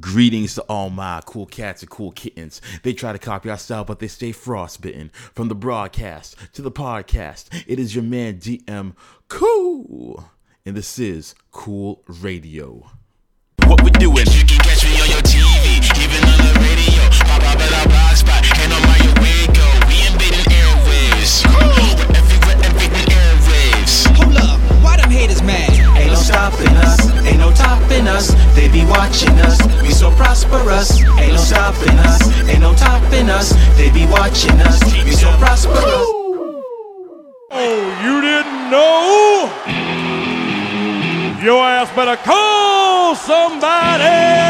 Greetings to all my cool cats and cool kittens. They try to copy our style, but they stay frostbitten. From the broadcast to the podcast, it is your man DM Cool. And this is Cool Radio. What we doing? You can catch me on your TV, even on the radio. Pop up at our blog spot, and on my way go. We invading airwaves. We're everywhere, everything airwaves. Hold up, why them haters mad? Ain't no stopping us, ain't no topping us. They be watching us, we so prosperous. Ain't no stopping us, ain't no topping us. They be watching us, we so prosperous. Oh, you didn't know? Your ass better call somebody!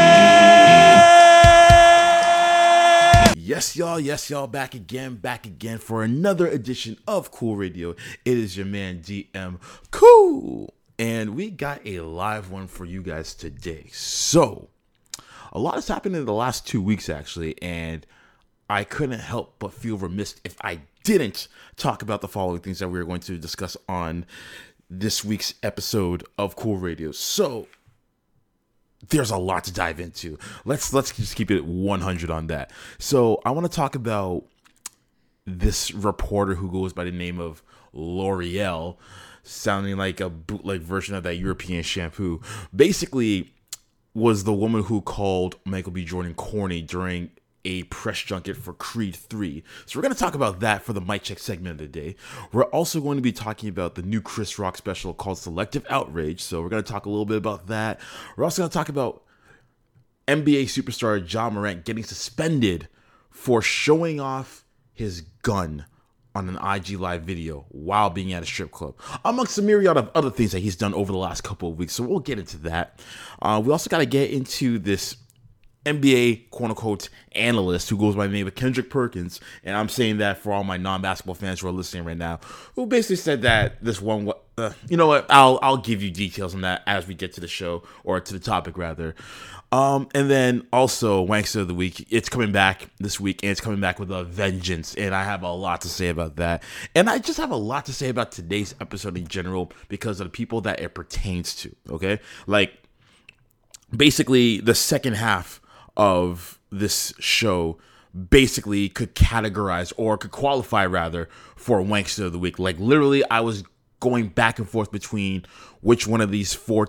Yes, y'all. Yes, y'all. Back again, back again for another edition of Cool Radio. It is your man DM Cool, and we got a live one for you guys today. So, a lot has happened in the last two weeks, actually, and I couldn't help but feel remiss if I didn't talk about the following things that we are going to discuss on this week's episode of Cool Radio. So, there's a lot to dive into. Let's let's just keep it 100 on that. So I want to talk about this reporter who goes by the name of L'Oreal, sounding like a bootleg version of that European shampoo. Basically, was the woman who called Michael B. Jordan corny during a press junket for Creed 3. So we're going to talk about that for the Mic Check segment of the day. We're also going to be talking about the new Chris Rock special called Selective Outrage. So we're going to talk a little bit about that. We're also going to talk about NBA superstar Ja Morant getting suspended for showing off his gun on an IG live video while being at a strip club, amongst a myriad of other things that he's done over the last couple of weeks. So we'll get into that. Uh, we also got to get into this NBA quote unquote analyst who goes by the name of Kendrick Perkins, and I'm saying that for all my non-basketball fans who are listening right now, who basically said that this one, uh, you know what? I'll I'll give you details on that as we get to the show or to the topic rather. Um, and then also Wanksta of the week, it's coming back this week, and it's coming back with a vengeance, and I have a lot to say about that, and I just have a lot to say about today's episode in general because of the people that it pertains to. Okay, like basically the second half of this show basically could categorize or could qualify rather for Wanksta of the Week. Like literally, I was going back and forth between which one of these four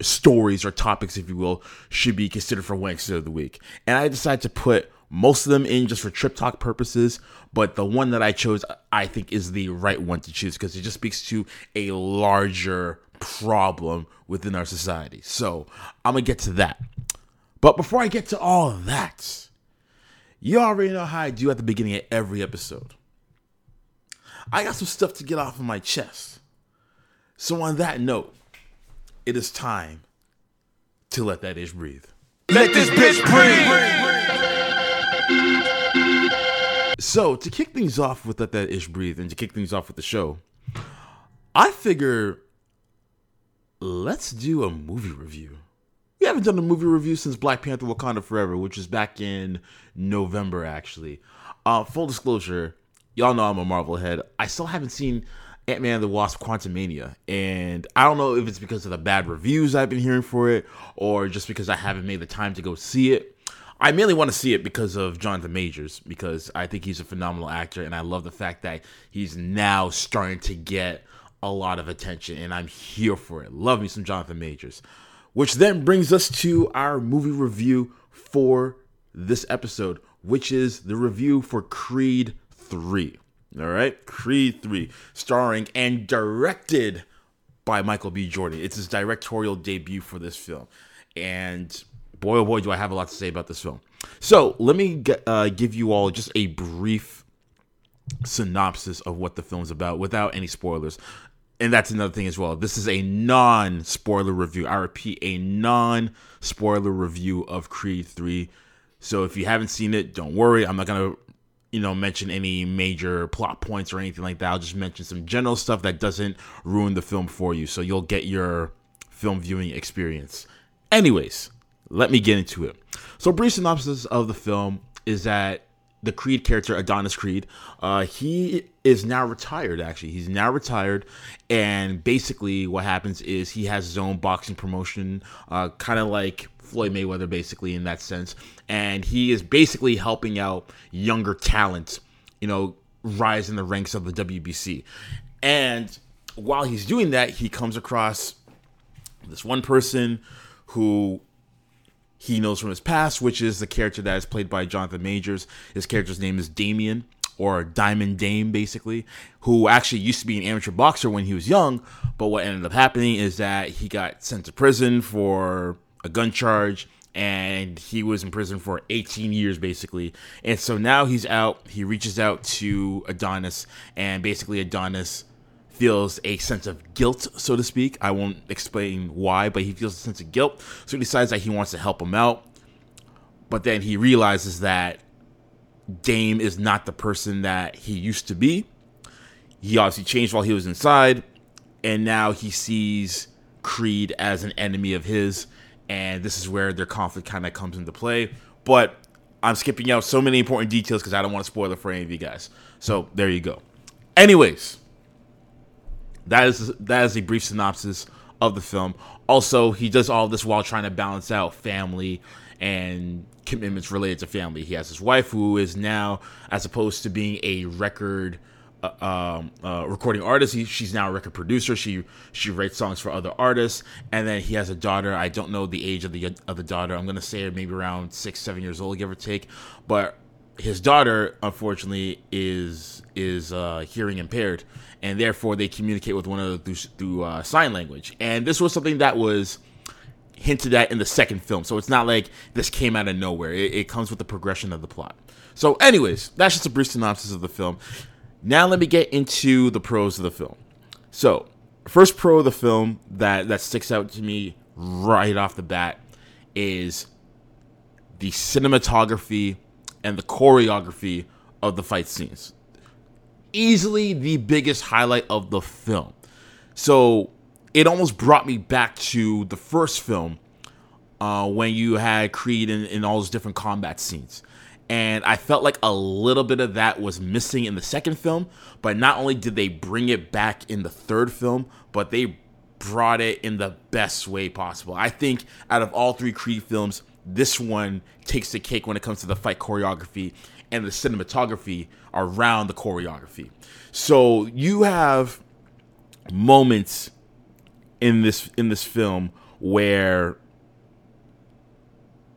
stories or topics, if you will, should be considered for Wanksta of the Week. And I decided to put most of them in just for trip talk purposes, but the one that I chose, I think, is the right one to choose because it just speaks to a larger problem within our society. So I'm gonna get to that. But before I get to all of that, you already know how I do at the beginning of every episode. I got some stuff to get off of my chest. So, on that note, it is time to let that ish breathe. Let this bitch breathe. So, to kick things off with Let That Ish Breathe and to kick things off with the show, I figure let's do a movie review. We haven't done a movie review since Black Panther Wakanda Forever, which was back in November, actually. Uh, full disclosure, y'all know I'm a Marvel head. I still haven't seen Ant Man the Wasp Quantumania, and I don't know if it's because of the bad reviews I've been hearing for it or just because I haven't made the time to go see it. I mainly want to see it because of Jonathan Majors, because I think he's a phenomenal actor, and I love the fact that he's now starting to get a lot of attention, and I'm here for it. Love me some Jonathan Majors. Which then brings us to our movie review for this episode, which is the review for Creed 3. All right, Creed 3, starring and directed by Michael B. Jordan. It's his directorial debut for this film. And boy, oh boy, do I have a lot to say about this film. So let me get, uh, give you all just a brief synopsis of what the film's about without any spoilers. And that's another thing as well. This is a non spoiler review. I repeat, a non spoiler review of Creed 3. So if you haven't seen it, don't worry. I'm not going to, you know, mention any major plot points or anything like that. I'll just mention some general stuff that doesn't ruin the film for you. So you'll get your film viewing experience. Anyways, let me get into it. So, brief synopsis of the film is that the Creed character Adonis Creed, uh, he is now retired. Actually, he's now retired, and basically what happens is he has his own boxing promotion, uh, kind of like Floyd Mayweather, basically in that sense, and he is basically helping out younger talent, you know, rise in the ranks of the WBC, and while he's doing that, he comes across this one person who he knows from his past, which is the character that is played by Jonathan Majors. His character's name is Damien, or Diamond Dame, basically, who actually used to be an amateur boxer when he was young. But what ended up happening is that he got sent to prison for a gun charge, and he was in prison for 18 years, basically. And so now he's out. He reaches out to Adonis, and basically, Adonis feels a sense of guilt, so to speak. I won't explain why, but he feels a sense of guilt. So he decides that he wants to help him out. But then he realizes that Dame is not the person that he used to be. He obviously changed while he was inside. And now he sees Creed as an enemy of his. And this is where their conflict kind of comes into play. But I'm skipping out so many important details because I don't want to spoil it for any of you guys. So there you go. Anyways, that is that is a brief synopsis of the film. Also, he does all this while trying to balance out family and commitments related to family. He has his wife, who is now, as opposed to being a record uh, um, uh, recording artist, he, she's now a record producer. She she writes songs for other artists, and then he has a daughter. I don't know the age of the of the daughter. I'm gonna say maybe around six, seven years old, give or take. But his daughter, unfortunately, is is uh, hearing impaired, and therefore they communicate with one another through, through uh, sign language. And this was something that was hinted at in the second film, so it's not like this came out of nowhere. It, it comes with the progression of the plot. So, anyways, that's just a brief synopsis of the film. Now, let me get into the pros of the film. So, first pro of the film that that sticks out to me right off the bat is the cinematography and the choreography of the fight scenes. Easily the biggest highlight of the film. So it almost brought me back to the first film uh, when you had Creed in, in all those different combat scenes. And I felt like a little bit of that was missing in the second film, but not only did they bring it back in the third film, but they brought it in the best way possible. I think out of all three Creed films, this one takes the cake when it comes to the fight choreography and the cinematography around the choreography. So you have moments in this in this film where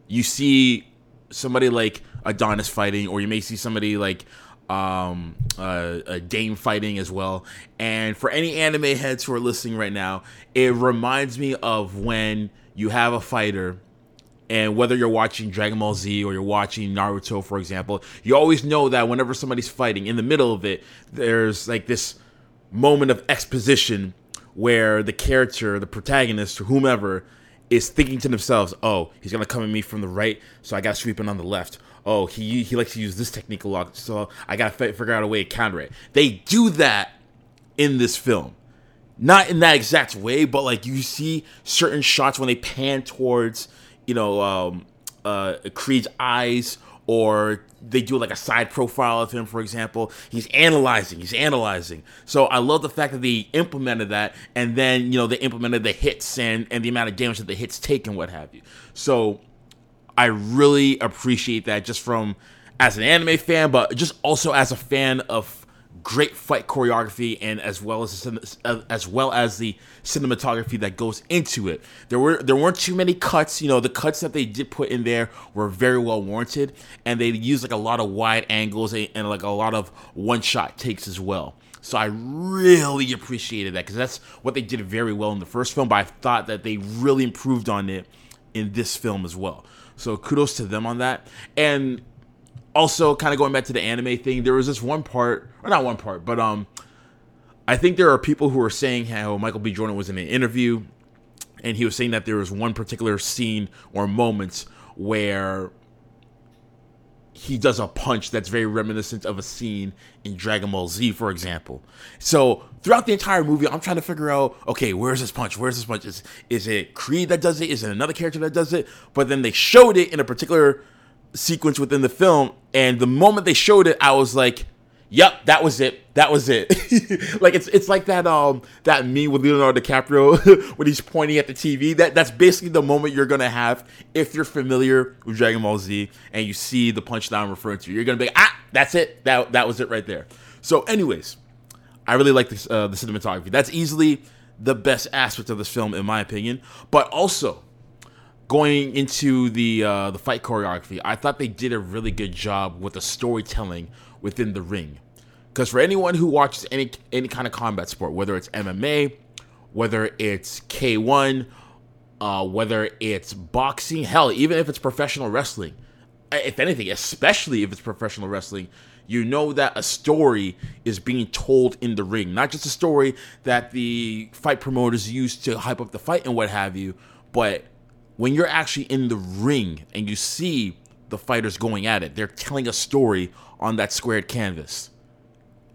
you see somebody like Adonis fighting, or you may see somebody like um, uh, a Dame fighting as well. And for any anime heads who are listening right now, it reminds me of when you have a fighter and whether you're watching Dragon Ball Z or you're watching Naruto, for example, you always know that whenever somebody's fighting, in the middle of it, there's like this moment of exposition where the character, the protagonist, whomever, is thinking to themselves, "Oh, he's gonna come at me from the right, so I gotta sweep it on the left. Oh, he he likes to use this technique a lot, so I gotta fi- figure out a way to counter it." They do that in this film not in that exact way, but like you see certain shots when they pan towards, you know, um, uh, Creed's eyes, or they do like a side profile of him, for example. He's analyzing, he's analyzing. So I love the fact that they implemented that, and then you know they implemented the hits and and the amount of damage that the hits take and what have you. So I really appreciate that just from as an anime fan, but just also as a fan of great fight choreography and as well as the, uh, as well as the cinematography that goes into it. There were there weren't too many cuts. You know, the cuts that they did put in there were very well warranted, and they used like a lot of wide angles and, and like a lot of one shot takes as well. So I really appreciated that because that's what they did very well in the first film. But I thought that they really improved on it in this film as well. So kudos to them on that. And also kind of going back to the anime thing, there was this one part, or not one part, but um, I think there are people who are saying how Michael B. Jordan was in an interview, and he was saying that there was one particular scene or moments where he does a punch that's very reminiscent of a scene in Dragon Ball Z, for example. So throughout the entire movie, I'm trying to figure out, okay, where's this punch? Where's this punch? Is is it Creed that does it? Is it another character that does it? But then they showed it in a particular sequence within the film, and the moment they showed it, I was like, "Yep, that was it. That was it." like it's it's like that um that meme with Leonardo DiCaprio when he's pointing at the TV. That that's basically the moment you're gonna have if you're familiar with Dragon Ball Z and you see the punchline I'm referring to. You're gonna be like, "Ah, that's it. That that was it right there." So, anyways, I really like this uh, the cinematography. That's easily the best aspect of this film, in my opinion. But also, going into the uh, the fight choreography, I thought they did a really good job with the storytelling within the ring. Because for anyone who watches any any kind of combat sport, whether it's MMA, whether it's K1, uh, whether it's boxing, hell, even if it's professional wrestling, if anything, especially if it's professional wrestling, you know that a story is being told in the ring. Not just a story that the fight promoters use to hype up the fight and what have you, but when you're actually in the ring and you see the fighters going at it, they're telling a story on that squared canvas.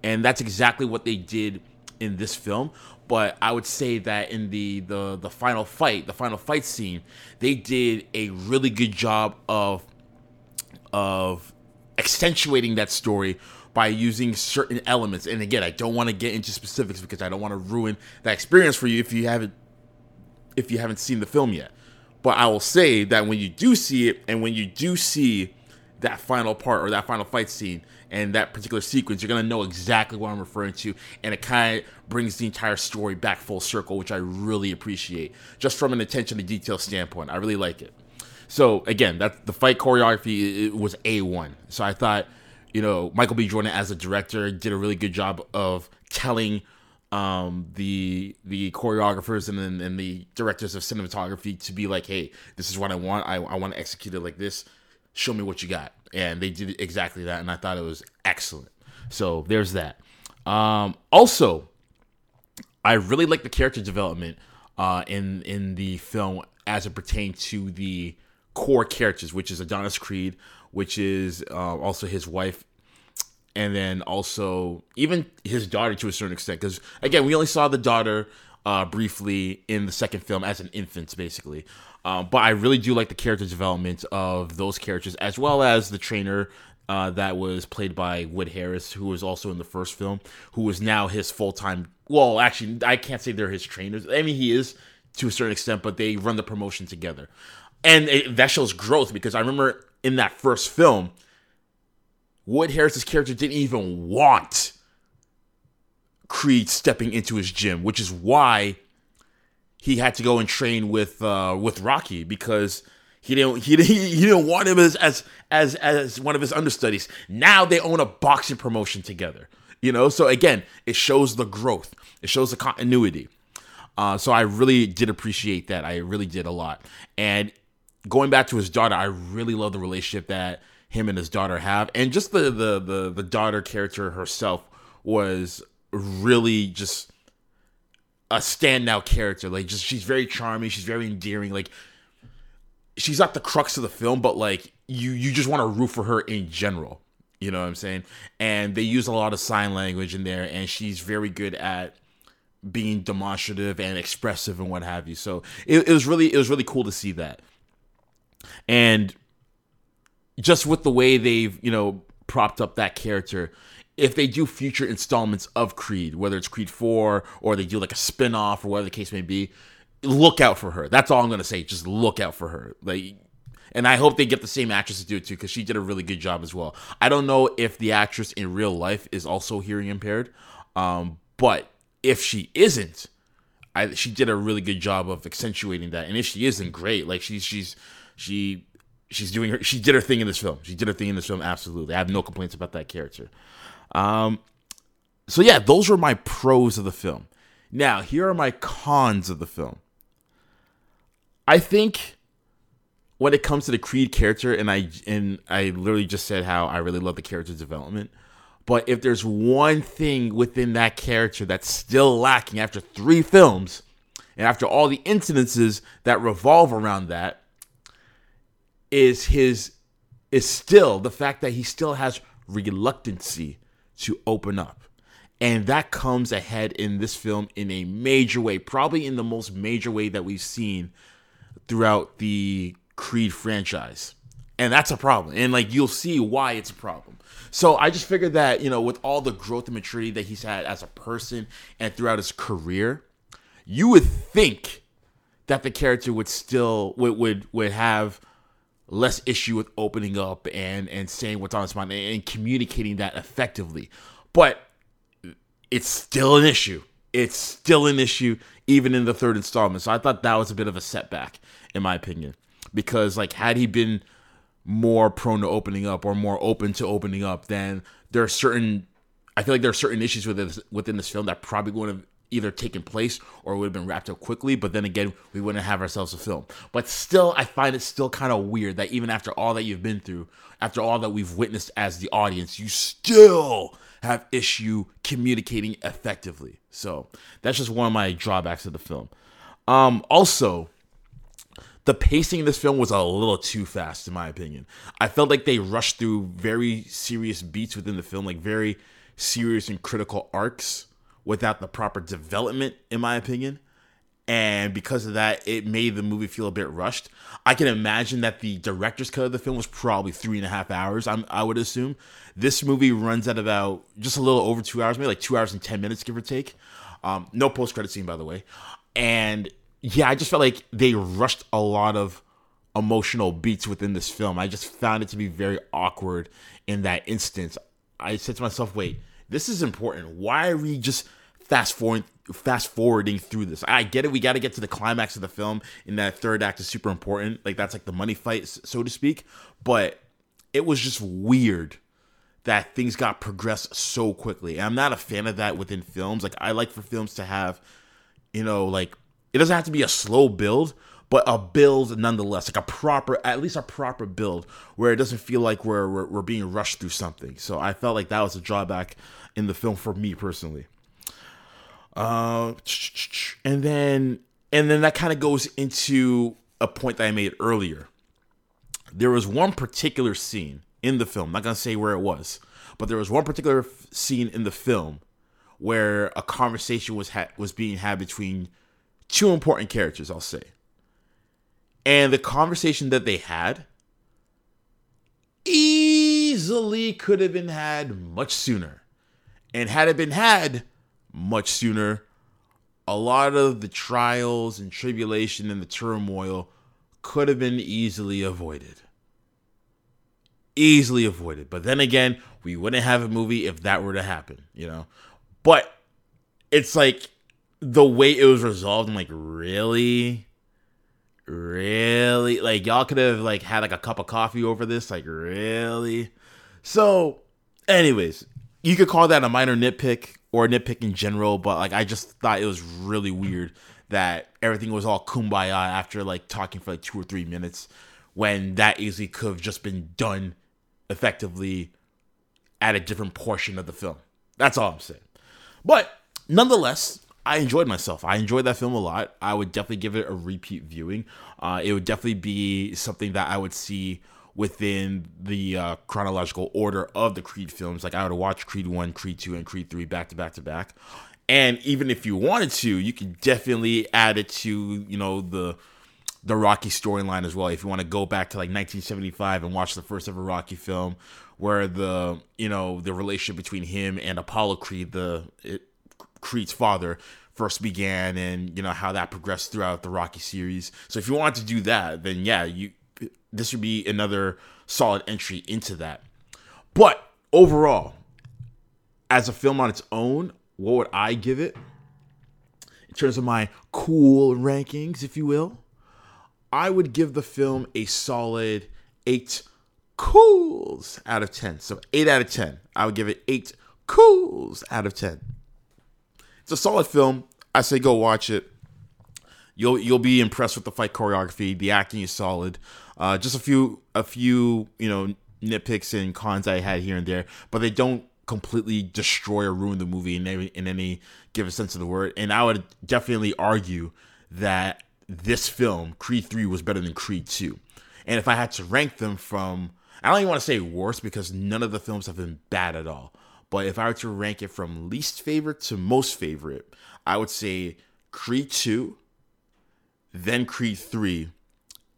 And that's exactly what they did in this film. But I would say that in the, the the final fight, the final fight scene, they did a really good job of of accentuating that story by using certain elements. And again, I don't want to get into specifics because I don't want to ruin that experience for you if you haven't if you haven't seen the film yet. But I will say that when you do see it and when you do see that final part or that final fight scene and that particular sequence, you're gonna know exactly what I'm referring to, and it kind of brings the entire story back full circle, which I really appreciate, just from an attention to detail standpoint. I really like it. So again, that the fight choreography was a one. So I thought, you know, Michael B. Jordan as a director did a really good job of telling um, the the choreographers and then and the directors of cinematography to be like, hey, this is what I want. I, I want to execute it like this. Show me what you got. And they did exactly that, and I thought it was excellent. So there's that. Um, also, I really like the character development uh, in in the film as it pertains to the core characters, which is Adonis Creed, which is uh, also his wife, and then also even his daughter to a certain extent. Because again, we only saw the daughter uh, briefly in the second film as an infant, basically. Um, but I really do like the character development of those characters, as well as the trainer uh, that was played by Wood Harris, who was also in the first film, who is now his full time. Well, actually, I can't say they're his trainers. I mean, he is to a certain extent, but they run the promotion together, and it, that shows growth because I remember in that first film, Wood Harris's character didn't even want Creed stepping into his gym, which is why he had to go and train with uh, with Rocky because he didn't he didn't he didn't want him as as as as one of his understudies. Now they own a boxing promotion together. You know, so again, it shows the growth. It shows the continuity. Uh, so I really did appreciate that. I really did a lot. And going back to his daughter, I really love the relationship that him and his daughter have, and just the the the, the daughter character herself was really just a standout character. Like, just she's very charming. She's very endearing. Like, she's not the crux of the film, but like you you just want to root for her in general. You know what I'm saying? And they use a lot of sign language in there, and she's very good at being demonstrative and expressive and what have you. So it, it was really it was really cool to see that. And just with the way they've you know propped up that character if they do future installments of creed whether it's creed 4 or they do like a spin-off or whatever the case may be look out for her. That's all i'm gonna say. Just look out for her. Like and i hope they get the same actress to do it too because she did a really good job as well. I don't know if the actress in real life is also hearing impaired um, but if she isn't I, she did a really good job of accentuating that. And if she isn't great. Like she's she's she she's doing her she did her thing in this film. She did her thing in this film absolutely. I have no complaints about that character. Um so yeah those were my pros of the film. Now here are my cons of the film. I think when it comes to the creed character and i and i literally just said how i really love the character development but if there's one thing within that character that's still lacking after three films and after all the incidences that revolve around that is his is still the fact that he still has reluctancy to open up. And that comes ahead in this film in a major way, probably in the most major way that we've seen throughout the Creed franchise. And that's a problem. And like you'll see why it's a problem. So I just figured that, you know, with all the growth and maturity that he's had as a person and throughout his career, you would think that the character would still would would, would have less issue with opening up and and saying what's on his mind and, communicating that effectively. But it's still an issue. It's still an issue even in the third installment. So I thought that was a bit of a setback in my opinion because like had he been more prone to opening up or more open to opening up, then there are certain I feel like there are certain issues within this, within this film that probably would have either taken place or would have been wrapped up quickly. But then again, we wouldn't have ourselves a film. But still, I find it still kind of weird that even after all that you've been through, after all that we've witnessed as the audience, you still have issue communicating effectively. So that's just one of my drawbacks of the film. Um, also, the pacing in this film was a little too fast, in my opinion. I felt like they rushed through very serious beats within the film, like very serious and critical arcs without the proper development, in my opinion. And because of that, it made the movie feel a bit rushed. I can imagine that the director's cut of the film was probably three and a half hours. I'm, I would assume this movie runs at about just a little over two hours, maybe like two hours and ten minutes, give or take. Um, no post credit scene, by the way. And yeah, I just felt like they rushed a lot of emotional beats within this film. I just found it to be very awkward in that instance. I said to myself, wait, this is important. Why are we just fast forwarding fast forwarding through this? I get it. We got to get to the climax of the film, and that third act is super important. Like that's like the money fight, so to speak. But it was just weird that things got progressed so quickly. And I'm not a fan of that within films. Like I like for films to have, you know, like it doesn't have to be a slow build, but a build nonetheless, like a proper, at least a proper build where it doesn't feel like we're, we're, we're being rushed through something. So I felt like that was a drawback in the film for me personally. Uh, and then and then that kind of goes into a point that I made earlier. There was one particular scene in the film. I'm not gonna say where it was, but there was one particular f- scene in the film where a conversation was ha- was being had between two important characters. I'll say, and the conversation that they had easily could have been had much sooner. And had it been had much sooner, a lot of the trials and tribulation and the turmoil could have been easily avoided. Easily avoided. But then again, we wouldn't have a movie if that were to happen, you know? But it's like the way it was resolved, I'm like, really? Really? Like y'all could have like had like a cup of coffee over this? Like really? So, anyways, you could call that a minor nitpick or a nitpick in general, but like I just thought it was really weird that everything was all kumbaya after like talking for like two or three minutes when that easily could have just been done effectively at a different portion of the film. That's all I'm saying. But nonetheless, I enjoyed myself. I enjoyed that film a lot. I would definitely give it a repeat viewing. Uh, it would definitely be something that I would see within the uh, chronological order of the Creed films. Like I would watch Creed 1, Creed 2, and Creed 3 back to back to back. And even if you wanted to, you could definitely add it to, you know, the the Rocky storyline as well. If you want to go back to like 1975 and watch the first ever Rocky film, where the you know the relationship between him and Apollo Creed, the it, Creed's father, first began, and you know how that progressed throughout the Rocky series. So if you want to do that, then yeah, you this would be another solid entry into that. But overall, as a film on its own, what would I give it? In terms of my cool rankings, if you will, I would give the film a solid eight cools out of 10. So, eight out of 10. I would give it eight cools out of 10. It's a solid film. I say go watch it. You'll you'll be impressed with the fight choreography. The acting is solid. Uh, just a few a few you know nitpicks and cons I had here and there, but they don't completely destroy or ruin the movie in any, in any given sense of the word. And I would definitely argue that this film, Creed 3, was better than Creed 2. And if I had to rank them from, I don't even want to say worst because none of the films have been bad at all. But if I were to rank it from least favorite to most favorite, I would say Creed 2, then Creed 3,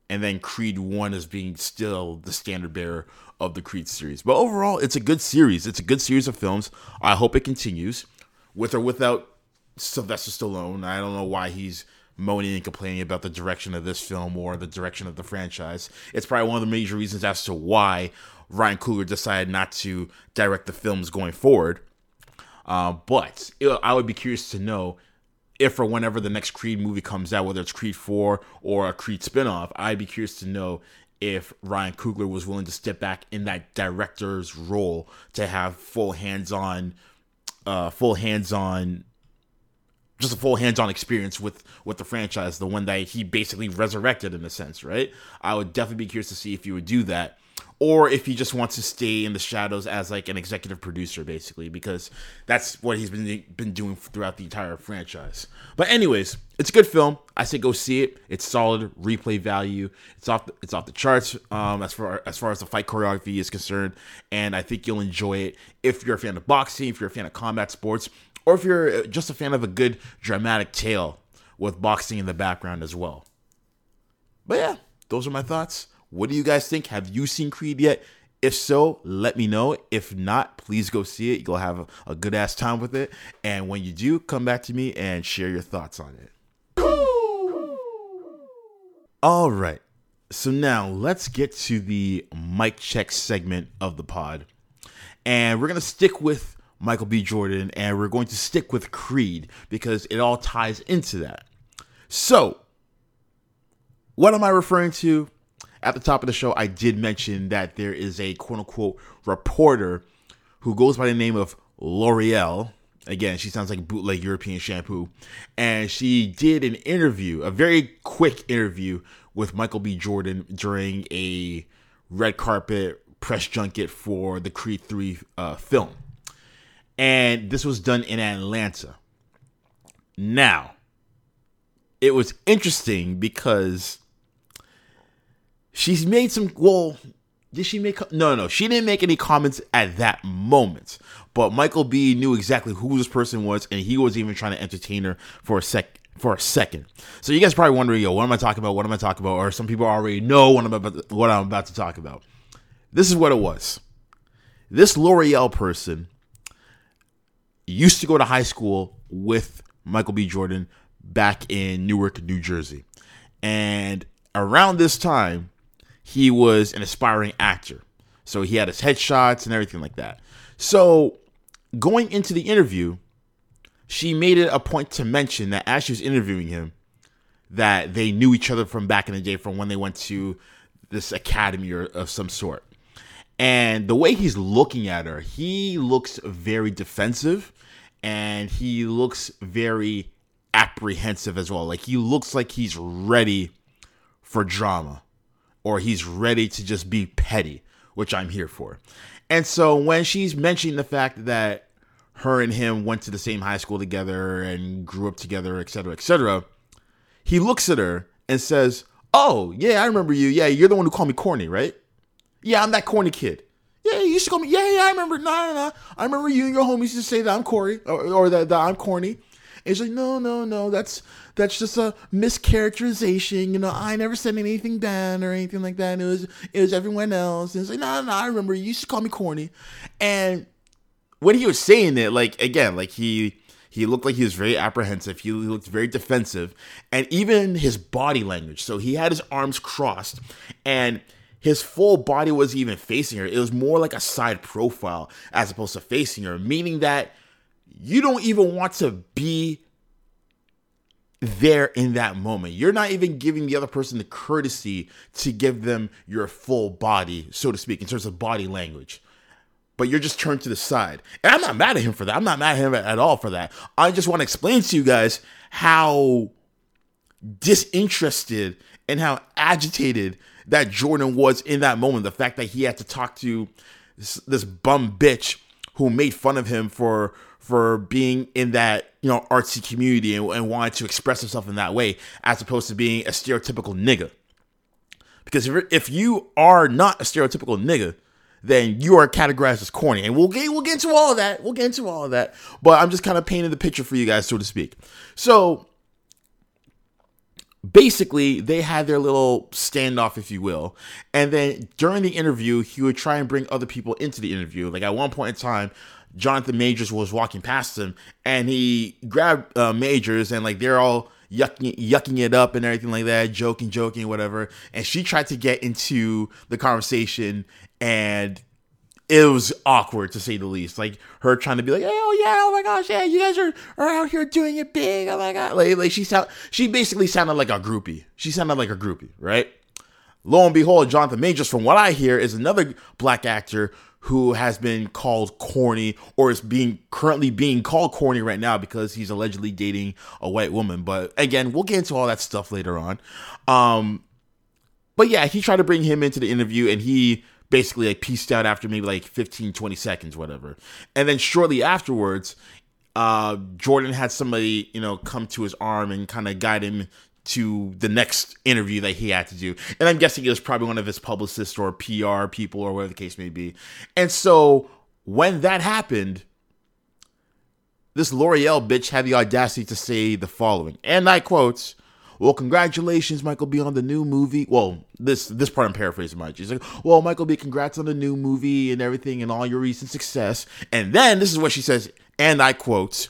and then Creed 1 as being still the standard bearer of the Creed series. But overall, it's a good series. It's a good series of films. I hope it continues with or without Sylvester Stallone. I don't know why he's moaning and complaining about the direction of this film or the direction of the franchise. It's probably one of the major reasons as to why Ryan Coogler decided not to direct the films going forward. Uh, but it, I would be curious to know if or whenever the next Creed movie comes out, whether it's Creed 4 or a Creed spinoff, I'd be curious to know if Ryan Coogler was willing to step back in that director's role to have full hands-on, uh, full hands-on, just a full hands-on experience with with the franchise, the one that he basically resurrected in a sense, right? I would definitely be curious to see if he would do that or if he just wants to stay in the shadows as like an executive producer basically because that's what he's been been doing throughout the entire franchise. But anyways it's a good film. I say go see it. It's solid. Replay value. It's off the, it's off the charts um, as far as far as the fight choreography is concerned and i think you'll enjoy it if you're a fan of boxing if you're a fan of combat sports or if you're just a fan of a good dramatic tale with boxing in the background as well. But yeah those are my thoughts what do you guys think? Have you seen Creed yet? If so, let me know. If not, please go see it. You'll have a, good ass time with it. And when you do, come back to me and share your thoughts on it. All right. So now let's get to the mic check segment of the pod. And we're going to stick with Michael B. Jordan and we're going to stick with Creed because it all ties into that. So, what am I referring to? At the top of the show, I did mention that there is a quote unquote reporter who goes by the name of L'Oreal. Again, she sounds like bootleg European shampoo. And she did an interview, a very quick interview with Michael B. Jordan during a red carpet press junket for the Creed 3 uh, film. And this was done in Atlanta. Now, it was interesting because she's made some well did she make no no she didn't make any comments at that moment. But michael b knew exactly who this person was and he was even trying to entertain her for a sec for a second. So you guys probably wondering yo what am i talking about? What am i talking about? Or some people already know what i'm about to, what i'm about to talk about. This is what it was. This l'oreal person used to go to high school with michael b. Jordan back in newark new jersey. And around this time he was an aspiring actor. So he had his headshots and everything like that. So going into the interview, she made it a point to mention that as she was interviewing him, that they knew each other from back in the day from when they went to this academy or of some sort. And the way he's looking at her, he looks very defensive and he looks very apprehensive as well. Like he looks like he's ready for drama or he's ready to just be petty, which I'm here for. And so when she's mentioning the fact that her and him went to the same high school together and grew up together, etc., etc., he looks at her and says, "Oh, yeah, I remember you. Yeah, you're the one who called me corny, right? Yeah, I'm that corny kid. Yeah, you used to call me. Yeah, yeah, I remember. No, no, no. I remember you and your homies used to say that I'm Corey or, or that, that I'm corny. It's like, no, no, no. That's that's just a mischaracterization. You know, I never said anything bad or anything like that. And It was it was everyone else. And it's like, no, no, I remember you used to call me corny. And when he was saying it, like again, like he he looked like he was very apprehensive. He looked very defensive, and even his body language. So he had his arms crossed, and his full body was even facing her. It was more like a side profile as opposed to facing her, meaning that you don't even want to be there in that moment. You're not even giving the other person the courtesy to give them your full body, so to speak, in terms of body language. But you're just turned to the side. And I'm not mad at him for that. I'm not mad at him at all for that. I just want to explain to you guys how disinterested and how agitated that Jordan was in that moment. The fact that he had to talk to this, this bum bitch who made fun of him for for being in that you know artsy community and, and wanted to express himself in that way as opposed to being a stereotypical nigga. Because if, if you are not a stereotypical nigga then you are categorized as corny. And we'll get we'll get into all of that. We'll get into all of that. But i'm just kind of painting the picture for you guys so to speak. So basically they had their little standoff if you will. And then during the interview he would try and bring other people into the interview. Like at one point in time jonathan majors was walking past him and he grabbed uh, majors and like they're all yucking, yucking it up and everything like that joking joking whatever and she tried to get into the conversation and it was awkward to say the least. Like her trying to be like, oh yeah, oh my gosh, yeah, you guys are, are out here doing it big. Oh my god, like like she sound she basically sounded like a groupie. She sounded like a groupie, right? Lo and behold, Jonathan Majors, from what I hear, is another black actor who has been called corny or is being currently being called corny right now because he's allegedly dating a white woman. But again, we'll get into all that stuff later on. Um, but yeah, he tried to bring him into the interview and he basically like pieced out after maybe like 15 20 seconds whatever and then shortly afterwards uh jordan had somebody you know come to his arm and kind of guide him to the next interview that he had to do and i'm guessing it was probably one of his publicists or pr people or whatever the case may be and so when that happened this l'oreal bitch had the audacity to say the following and i quote well, congratulations, Michael B, on the new movie. Well, this this part I'm paraphrasing, Mike. She's like, well, Michael B, congrats on the new movie and everything and all your recent success. And then this is what she says, and I quote,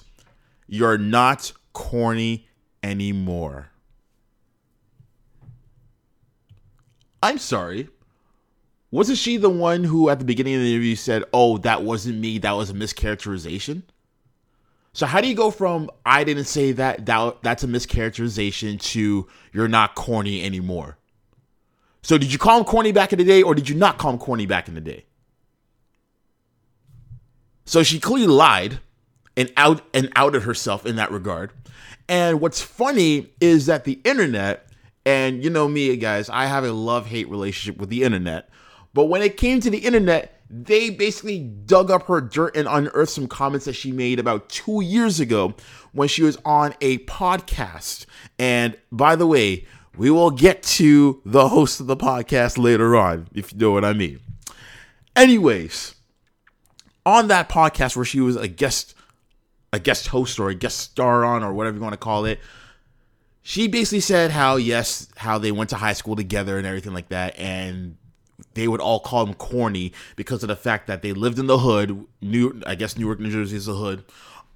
"You're not corny anymore." I'm sorry. Wasn't she the one who at the beginning of the interview said, "Oh, that wasn't me. That was a mischaracterization"? So how do you go from I didn't say that that that's a mischaracterization to you're not corny anymore? So did you call him corny back in the day or did you not call him corny back in the day? So she clearly lied and out and outed herself in that regard. And what's funny is that the internet and you know me guys, I have a love-hate relationship with the internet. But when it came to the internet, they basically dug up her dirt and unearthed some comments that she made about two years ago when she was on a podcast. And by the way, we will get to the host of the podcast later on, if you know what I mean. Anyways, on that podcast where she was a guest, a guest host or a guest star on, or whatever you want to call it, she basically said how yes, how they went to high school together and everything like that, and they would all call him corny because of the fact that they lived in the hood. New, I guess Newark, New Jersey is a hood.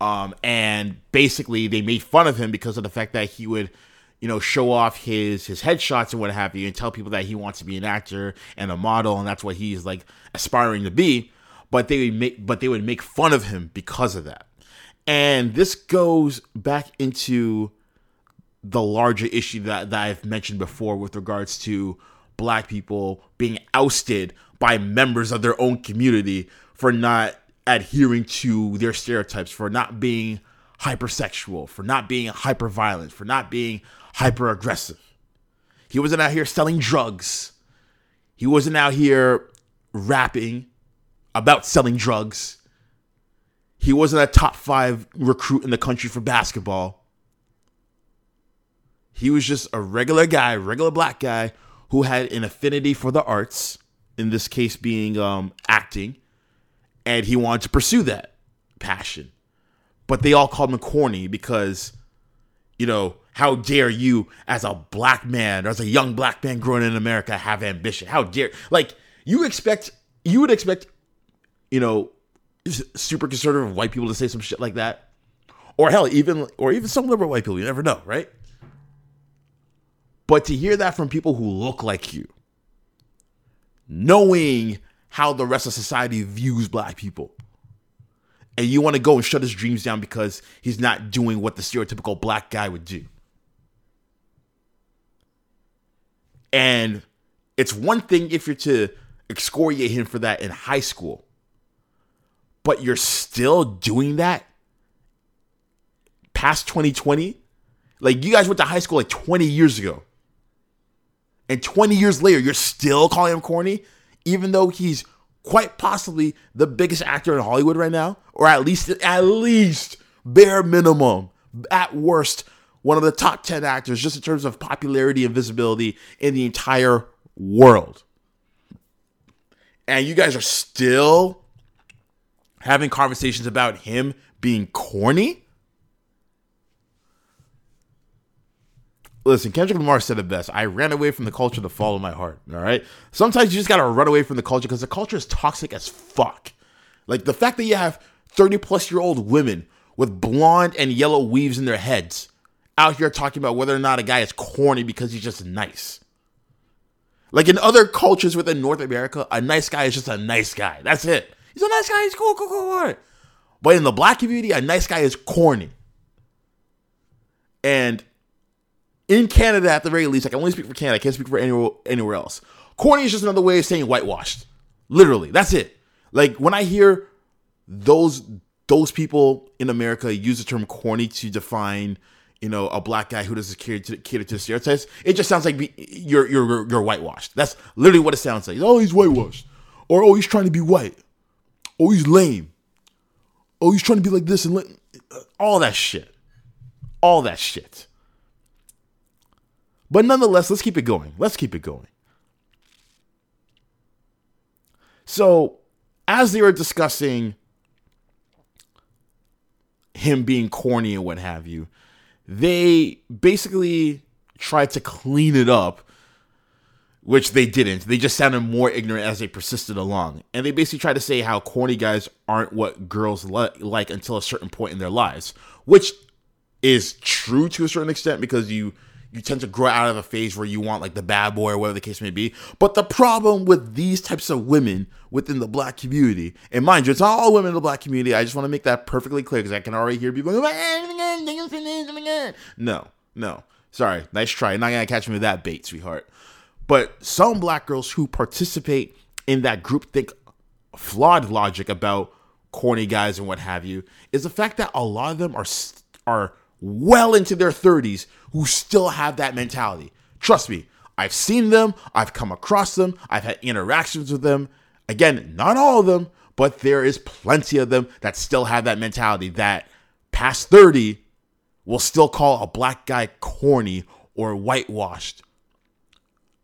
Um, and basically they made fun of him because of the fact that he would, you know, show off his his headshots and what have you, and tell people that he wants to be an actor and a model, and that's what he's like aspiring to be. But they would make, but they would make fun of him because of that. And this goes back into the larger issue that, that I've mentioned before with regards to black people being ousted by members of their own community for not adhering to their stereotypes, for not being hypersexual, for not being hyperviolent, for not being hyper aggressive. He wasn't out here selling drugs. He wasn't out here rapping about selling drugs. He wasn't a top five recruit in the country for basketball. He was just a regular guy, regular black guy who had an affinity for the arts, in this case being um, acting, and he wanted to pursue that passion. But they all called him corny because, you know, how dare you, as a black man, or as a young black man growing in America, have ambition? How dare, like, you expect, you would expect, you know, super conservative white people to say some shit like that, or hell, even, or even some liberal white people. You never know, right? But to hear that from people who look like you, knowing how the rest of society views black people, and you want to go and shut his dreams down because he's not doing what the stereotypical black guy would do. And it's one thing if you're to excoriate him for that in high school, but you're still doing that past 2020. Like you guys went to high school like 20 years ago and 20 years later, you're still calling him corny, even though he's quite possibly the biggest actor in Hollywood right now, or at least, at least, bare minimum, at worst, one of the top 10 actors just in terms of popularity and visibility in the entire world. And you guys are still having conversations about him being corny? Listen, Kendrick Lamar said it best. I ran away from the culture to follow my heart. All right. Sometimes you just gotta run away from the culture because the culture is toxic as fuck. Like the fact that you have 30 plus year old women with blonde and yellow weaves in their heads out here talking about whether or not a guy is corny because he's just nice. Like in other cultures within North America, a nice guy is just a nice guy. That's it. He's a nice guy. He's cool, cool, cool. cool. But in the black community, a nice guy is corny. And in Canada, at the very least, I can only speak for Canada. I can't speak for anywhere, anywhere else. Corny is just another way of saying whitewashed. Literally, that's it. Like when I hear those those people in America use the term corny to define, you know, a black guy who doesn't cater to, cater to stereotypes, it just sounds like be, you're you're you're whitewashed. That's literally what it sounds like. Oh, he's whitewashed, or oh, he's trying to be white, oh, he's lame, oh, he's trying to be like this and all that shit, all that shit. But nonetheless, let's keep it going. Let's keep it going. So, as they were discussing him being corny and what have you, they basically tried to clean it up, which they didn't. They just sounded more ignorant as they persisted along. And they basically tried to say how corny guys aren't what girls li- like until a certain point in their lives, which is true to a certain extent because you you tend to grow out of a phase where you want like the bad boy or whatever the case may be. But the problem with these types of women within the black community, and mind you, it's not all women in the black community. I just want to make that perfectly clear because I can already hear people going, no, no. Sorry, nice try. Not gonna catch me with that bait, sweetheart. But some black girls who participate in that groupthink flawed logic about corny guys and what have you is the fact that a lot of them are are well into their 30s who still have that mentality. Trust me, I've seen them, I've come across them, I've had interactions with them. Again, not all of them, but there is plenty of them that still have that mentality that past 30 will still call a black guy corny or whitewashed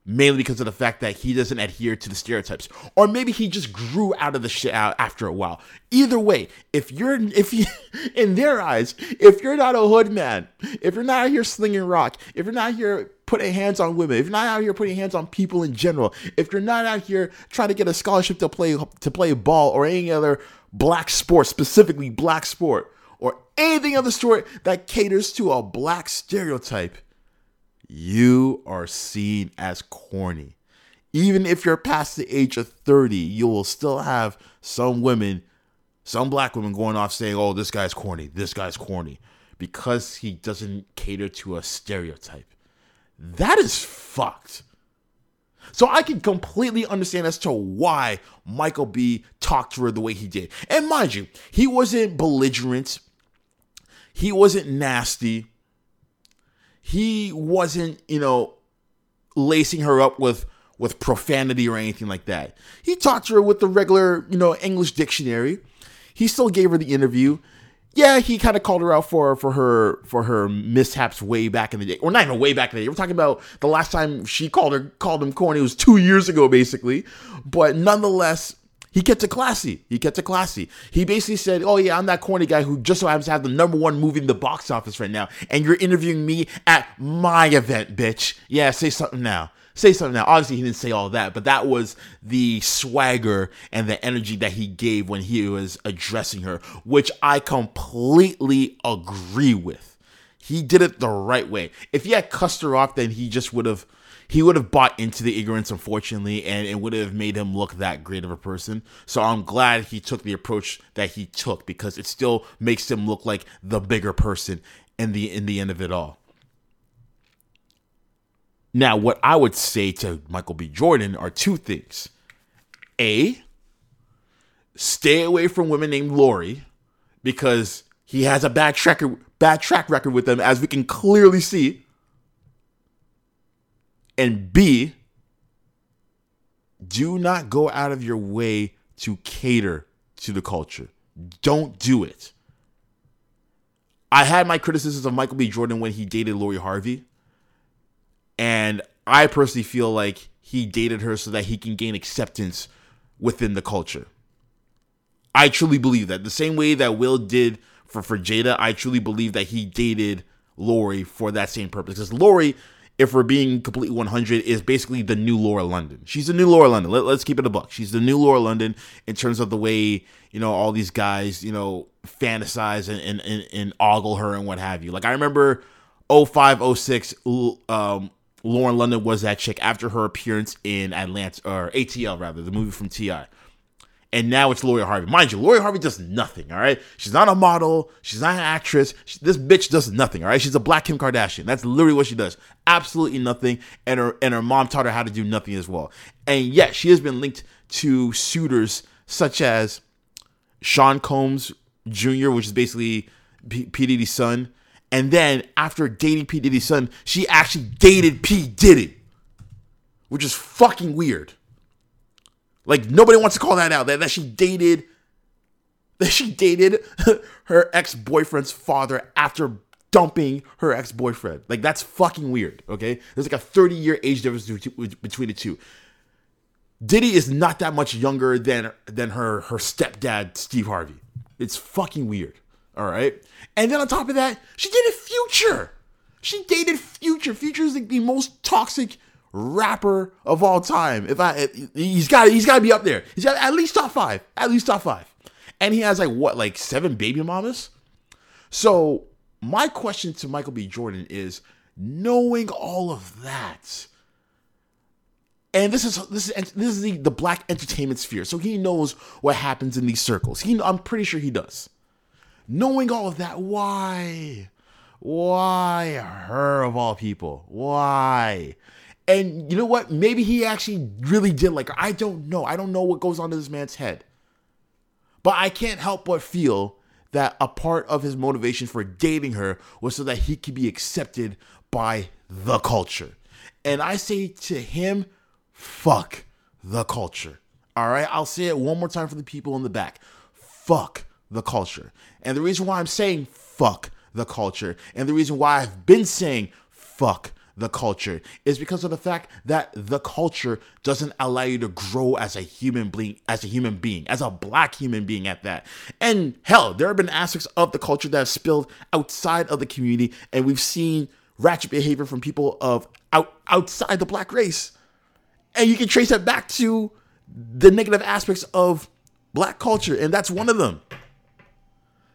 mainly because of the fact that he doesn't adhere to the stereotypes. Or maybe he just grew out of the shit out after a while. Either way if you're if you in their eyes if you're not a hood man if you're not out here slinging rock if you're not here putting hands on women if you're not out here putting hands on people in general if you're not out here trying to get a scholarship to play to play ball or any other black sport specifically black sport or anything of the sort that caters to a black stereotype you are seen as corny. Even if you're past the age of 30, you will still have some women, some black women going off saying, oh, this guy's corny, this guy's corny, because he doesn't cater to a stereotype. That is fucked. So I can completely understand as to why Michael B talked to her the way he did. And mind you, he wasn't belligerent. He wasn't nasty he wasn't, you know, lacing her up with with profanity or anything like that. He talked to her with the regular, you know, English dictionary. He still gave her the interview. Yeah, he kind of called her out for for her for her mishaps way back in the day, or not even way back in the day. We're talking about the last time she called her called him corny. It was two years ago, basically. But nonetheless, he kept it classy. He kept it classy. He basically said, "Oh yeah, I'm that corny guy who just so happens to have the number one movie in the box office right now, and you're interviewing me at my event, bitch. Yeah, say something now." Say something now. Obviously, he didn't say all that, but that was the swagger and the energy that he gave when he was addressing her, which I completely agree with. He did it the right way. If he had cussed her off, then he just would have he would have bought into the ignorance, unfortunately, and it would have made him look that great of a person. So I'm glad he took the approach that he took because it still makes him look like the bigger person in the in the end of it all. Now, what I would say to Michael B. Jordan are two things. A, stay away from women named Lori because he has a bad track bad track record with them, as we can clearly see and B, do not go out of your way to cater to the culture. Don't do it. I had my criticisms of Michael B. Jordan when he dated Lori Harvey. And I personally feel like he dated her so that he can gain acceptance within the culture. I truly believe that. The same way that Will did for, for Jada, I truly believe that he dated Lori for that same purpose. Because Lori, if we're being completely 100, is basically the new Lauren London. She's the new Lauren London. Let, us keep it a buck. She's the new Lauren London in terms of the way, you know, all these guys, you know, fantasize and, and, and, and ogle her and what have you. Like, I remember 05, 06, um, Lauren London was that chick after her appearance in Atlanta, or ATL rather, the movie from T.I and now it's Lori Harvey. Mind you, Lori Harvey does nothing, all right? She's not a model. She's not an actress. She, this bitch does nothing, all right? She's a black Kim Kardashian. That's literally what she does. Absolutely nothing. And her and her mom taught her how to do nothing as well. And yet, she has been linked to suitors such as Sean Combs Jr., which is basically P, P. Diddy's son. And then after dating P. Diddy's son, she actually dated P. Diddy, which is fucking weird. Like nobody wants to call that out. That, that she dated that she dated her ex-boyfriend's father after dumping her ex-boyfriend. Like that's fucking weird, okay? There's like a 30-year age difference between the two. Diddy is not that much younger than than her her stepdad Steve Harvey. It's fucking weird. All right? And then on top of that, she dated Future. She dated Future. Future is like the most toxic rapper of all time. If I, he's got, he's got to be up there. He's got at least top five, at least top five, and he has like what, like seven baby mamas. So my question to Michael B. Jordan is, knowing all of that, and this is this is this is the, the black entertainment sphere, so he knows what happens in these circles. He, I'm pretty sure he does. Knowing all of that, why? Why her of all people? Why? And you know what? Maybe he actually really did like her. I don't know. I don't know what goes on in this man's head. But I can't help but feel that a part of his motivation for dating her was so that he could be accepted by the culture. And I say to him, fuck the culture. All right? I'll say it one more time for the people in the back. Fuck the culture. And the reason why I'm saying fuck the culture, and the reason why I've been saying fuck the culture is because of the fact that the culture doesn't allow you to grow as a human being as a human being as a black human being at that. And hell there have been aspects of the culture that have spilled outside of the community and we've seen ratchet behavior from people of out outside the black race. And you can trace that back to the negative aspects of black culture and that's one of them.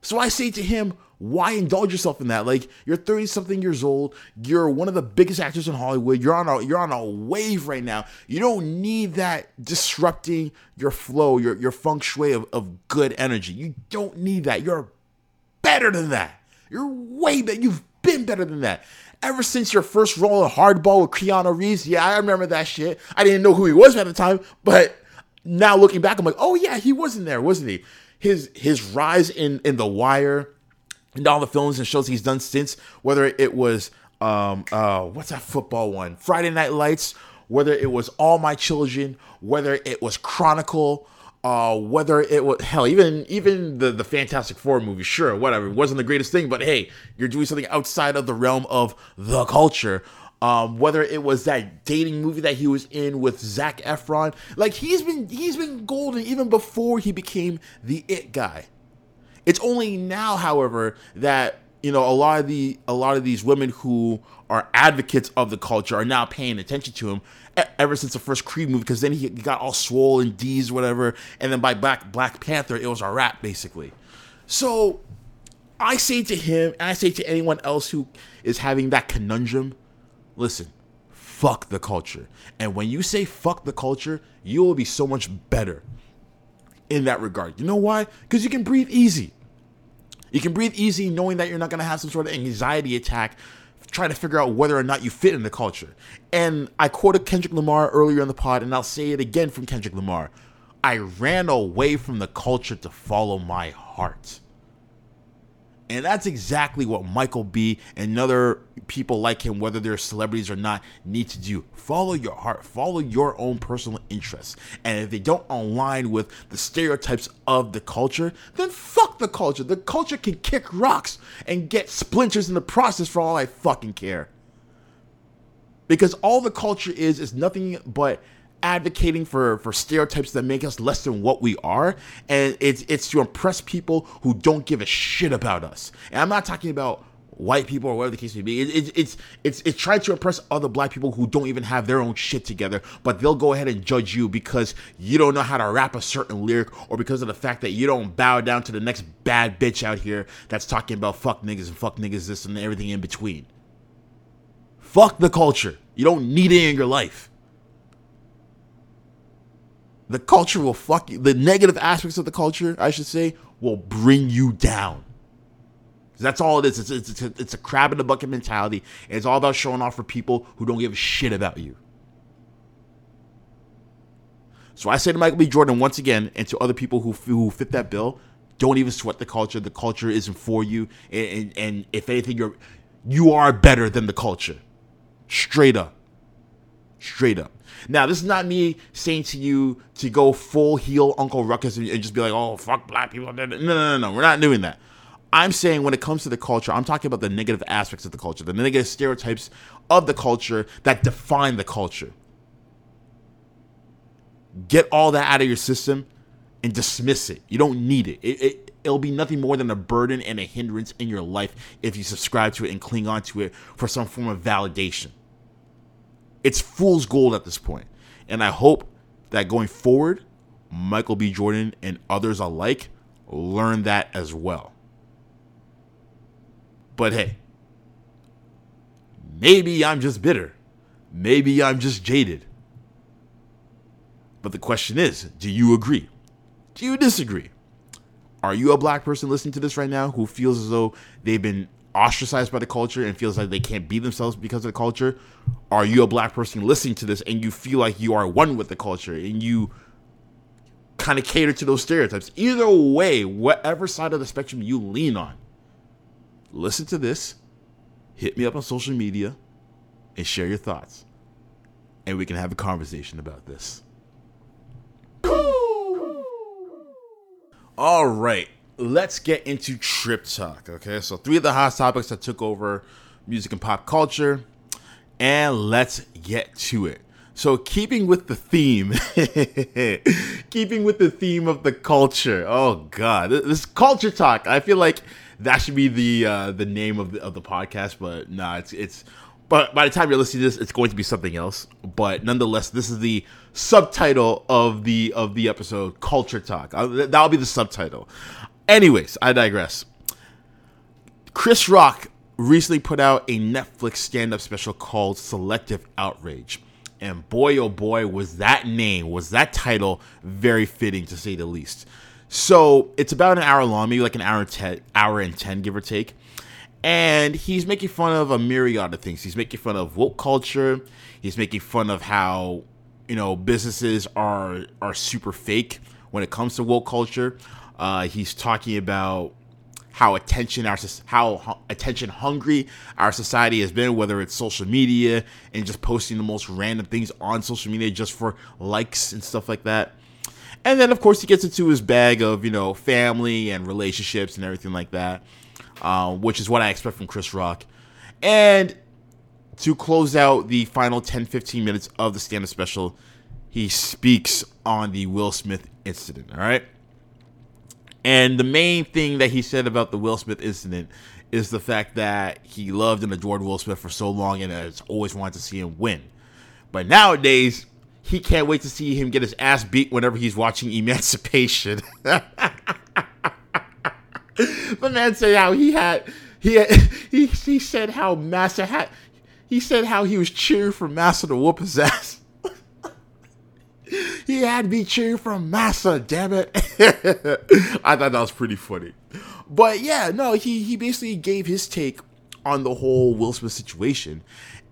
So i say to him why indulge yourself in that? Like you're 30 something years old, you're one of the biggest actors in Hollywood. You're on a you're on a wave right now. You don't need that disrupting your flow, your your feng shui of, of good energy. You don't need that. You're better than that. You're way better. You've been better than that. Ever since your first role in Hardball with Keanu Reeves, yeah, I remember that shit. I didn't know who he was at the time, but now looking back, I'm like, oh yeah, he wasn't there, wasn't he? His his rise in in The Wire, and all the films and shows he's done since, whether it was um uh what's that football one? Friday Night Lights, whether it was All My Children, whether it was Chronicle, uh whether it was hell, even even the the Fantastic Four movie, sure, whatever. It wasn't the greatest thing, but hey, you're doing something outside of the realm of the culture. Um, whether it was that dating movie that he was in with Zac Efron, like he's been he's been golden even before he became the it guy. It's only now, however, that you know a lot of the a lot of these women who are advocates of the culture are now paying attention to him ever since the first Creed movie because then he got all swollen D's whatever and then by Black Black Panther it was a wrap basically. So I say to him and I say to anyone else who is having that conundrum, listen, fuck the culture. And when you say fuck the culture, you will be so much better in that regard. You know why? Because you can breathe easy. You can breathe easy knowing that you're not going to have some sort of anxiety attack trying to figure out whether or not you fit in the culture. And I quoted Kendrick Lamar earlier in the pod, and I'll say it again from Kendrick Lamar. I ran away from the culture to follow my heart. And that's exactly what Michael B and other people like him, whether they're celebrities or not, need to do. Follow your heart, follow your own personal interests. And if they don't align with the stereotypes of the culture, then fuck the culture. The culture can kick rocks and get splinters in the process for all I fucking care. Because all the culture is, is nothing but advocating for for stereotypes that make us less than what we are and it's it's to impress people who don't give a shit about us and i'm not talking about white people or whatever the case may be. It, it, it's it's it's trying to impress other black people who don't even have their own shit together, but they'll go ahead and judge you because you don't know how to rap a certain lyric or because of the fact that you don't bow down to the next bad bitch out here that's talking about fuck niggas and fuck niggas this and everything in between. Fuck the culture. You don't need it in your life. The culture will fuck you. The negative aspects of the culture, I should say, will bring you down. That's all it is. It's, it's, it's, a, it's a crab in the bucket mentality. It's all about showing off for people who don't give a shit about you. So I say to Michael B. Jordan once again, and to other people who, who fit that bill, don't even sweat the culture. The culture isn't for you. And, and, and if anything, you're you are better than the culture. Straight up. Straight up. Now, this is not me saying to you to go full heel Uncle Ruckus and, and just be like, oh, fuck black people. No, no, no, no. We're not doing that. I'm saying when it comes to the culture, I'm talking about the negative aspects of the culture, the negative stereotypes of the culture that define the culture. Get all that out of your system and dismiss it. You don't need it. it, it it'll be nothing more than a burden and a hindrance in your life if you subscribe to it and cling on to it for some form of validation. It's fool's gold at this point. And I hope that going forward, Michael B. Jordan and others alike learn that as well. But hey, maybe I'm just bitter. Maybe I'm just jaded. But the question is do you agree? Do you disagree? Are you a black person listening to this right now who feels as though they've been ostracized by the culture and feels like they can't be themselves because of the culture? Are you a black person listening to this and you feel like you are one with the culture and you kind of cater to those stereotypes? Either way, whatever side of the spectrum you lean on, listen to this, hit me up on social media, and share your thoughts. And we can have a conversation about this. All right, let's get into trip talk. Okay, so three of the hot topics that took over music and pop culture, and let's get to it. So, keeping with the theme, keeping with the theme of the culture. Oh God, this culture talk. I feel like that should be the uh, the name of the of the podcast, but nah, it's it's. But by the time you're listening to this, it's going to be something else. But nonetheless, this is the subtitle of the of the episode, Culture Talk. Uh, that'll be the subtitle. Anyways, I digress. Chris Rock recently put out a Netflix stand-up special called Selective Outrage. And boy oh boy was that name, was that title very fitting to say the least. So it's about an hour long, maybe like an hour and ten, hour and ten, give or take. And he's making fun of a myriad of things. He's making fun of woke culture. He's making fun of how you know businesses are are super fake when it comes to woke culture. Uh, he's talking about how attention our how attention hungry our society has been, whether it's social media and just posting the most random things on social media just for likes and stuff like that. And then, of course, he gets into his bag of, you know, family and relationships and everything like that, uh, which is what I expect from Chris Rock. And to close out the final 10 15 minutes of the stand up special, he speaks on the Will Smith incident. All right. And the main thing that he said about the Will Smith incident is the fact that he loved and adored Will Smith for so long and has always wanted to see him win. But nowadays, he can't wait to see him get his ass beat whenever he's watching Emancipation. the man said how he had he had, he he said how Massa had he said how he was cheering for Massa to whoop his ass. he had me cheering for Massa, damn it. I thought that was pretty funny. But yeah, no, he he basically gave his take on the whole Will Smith situation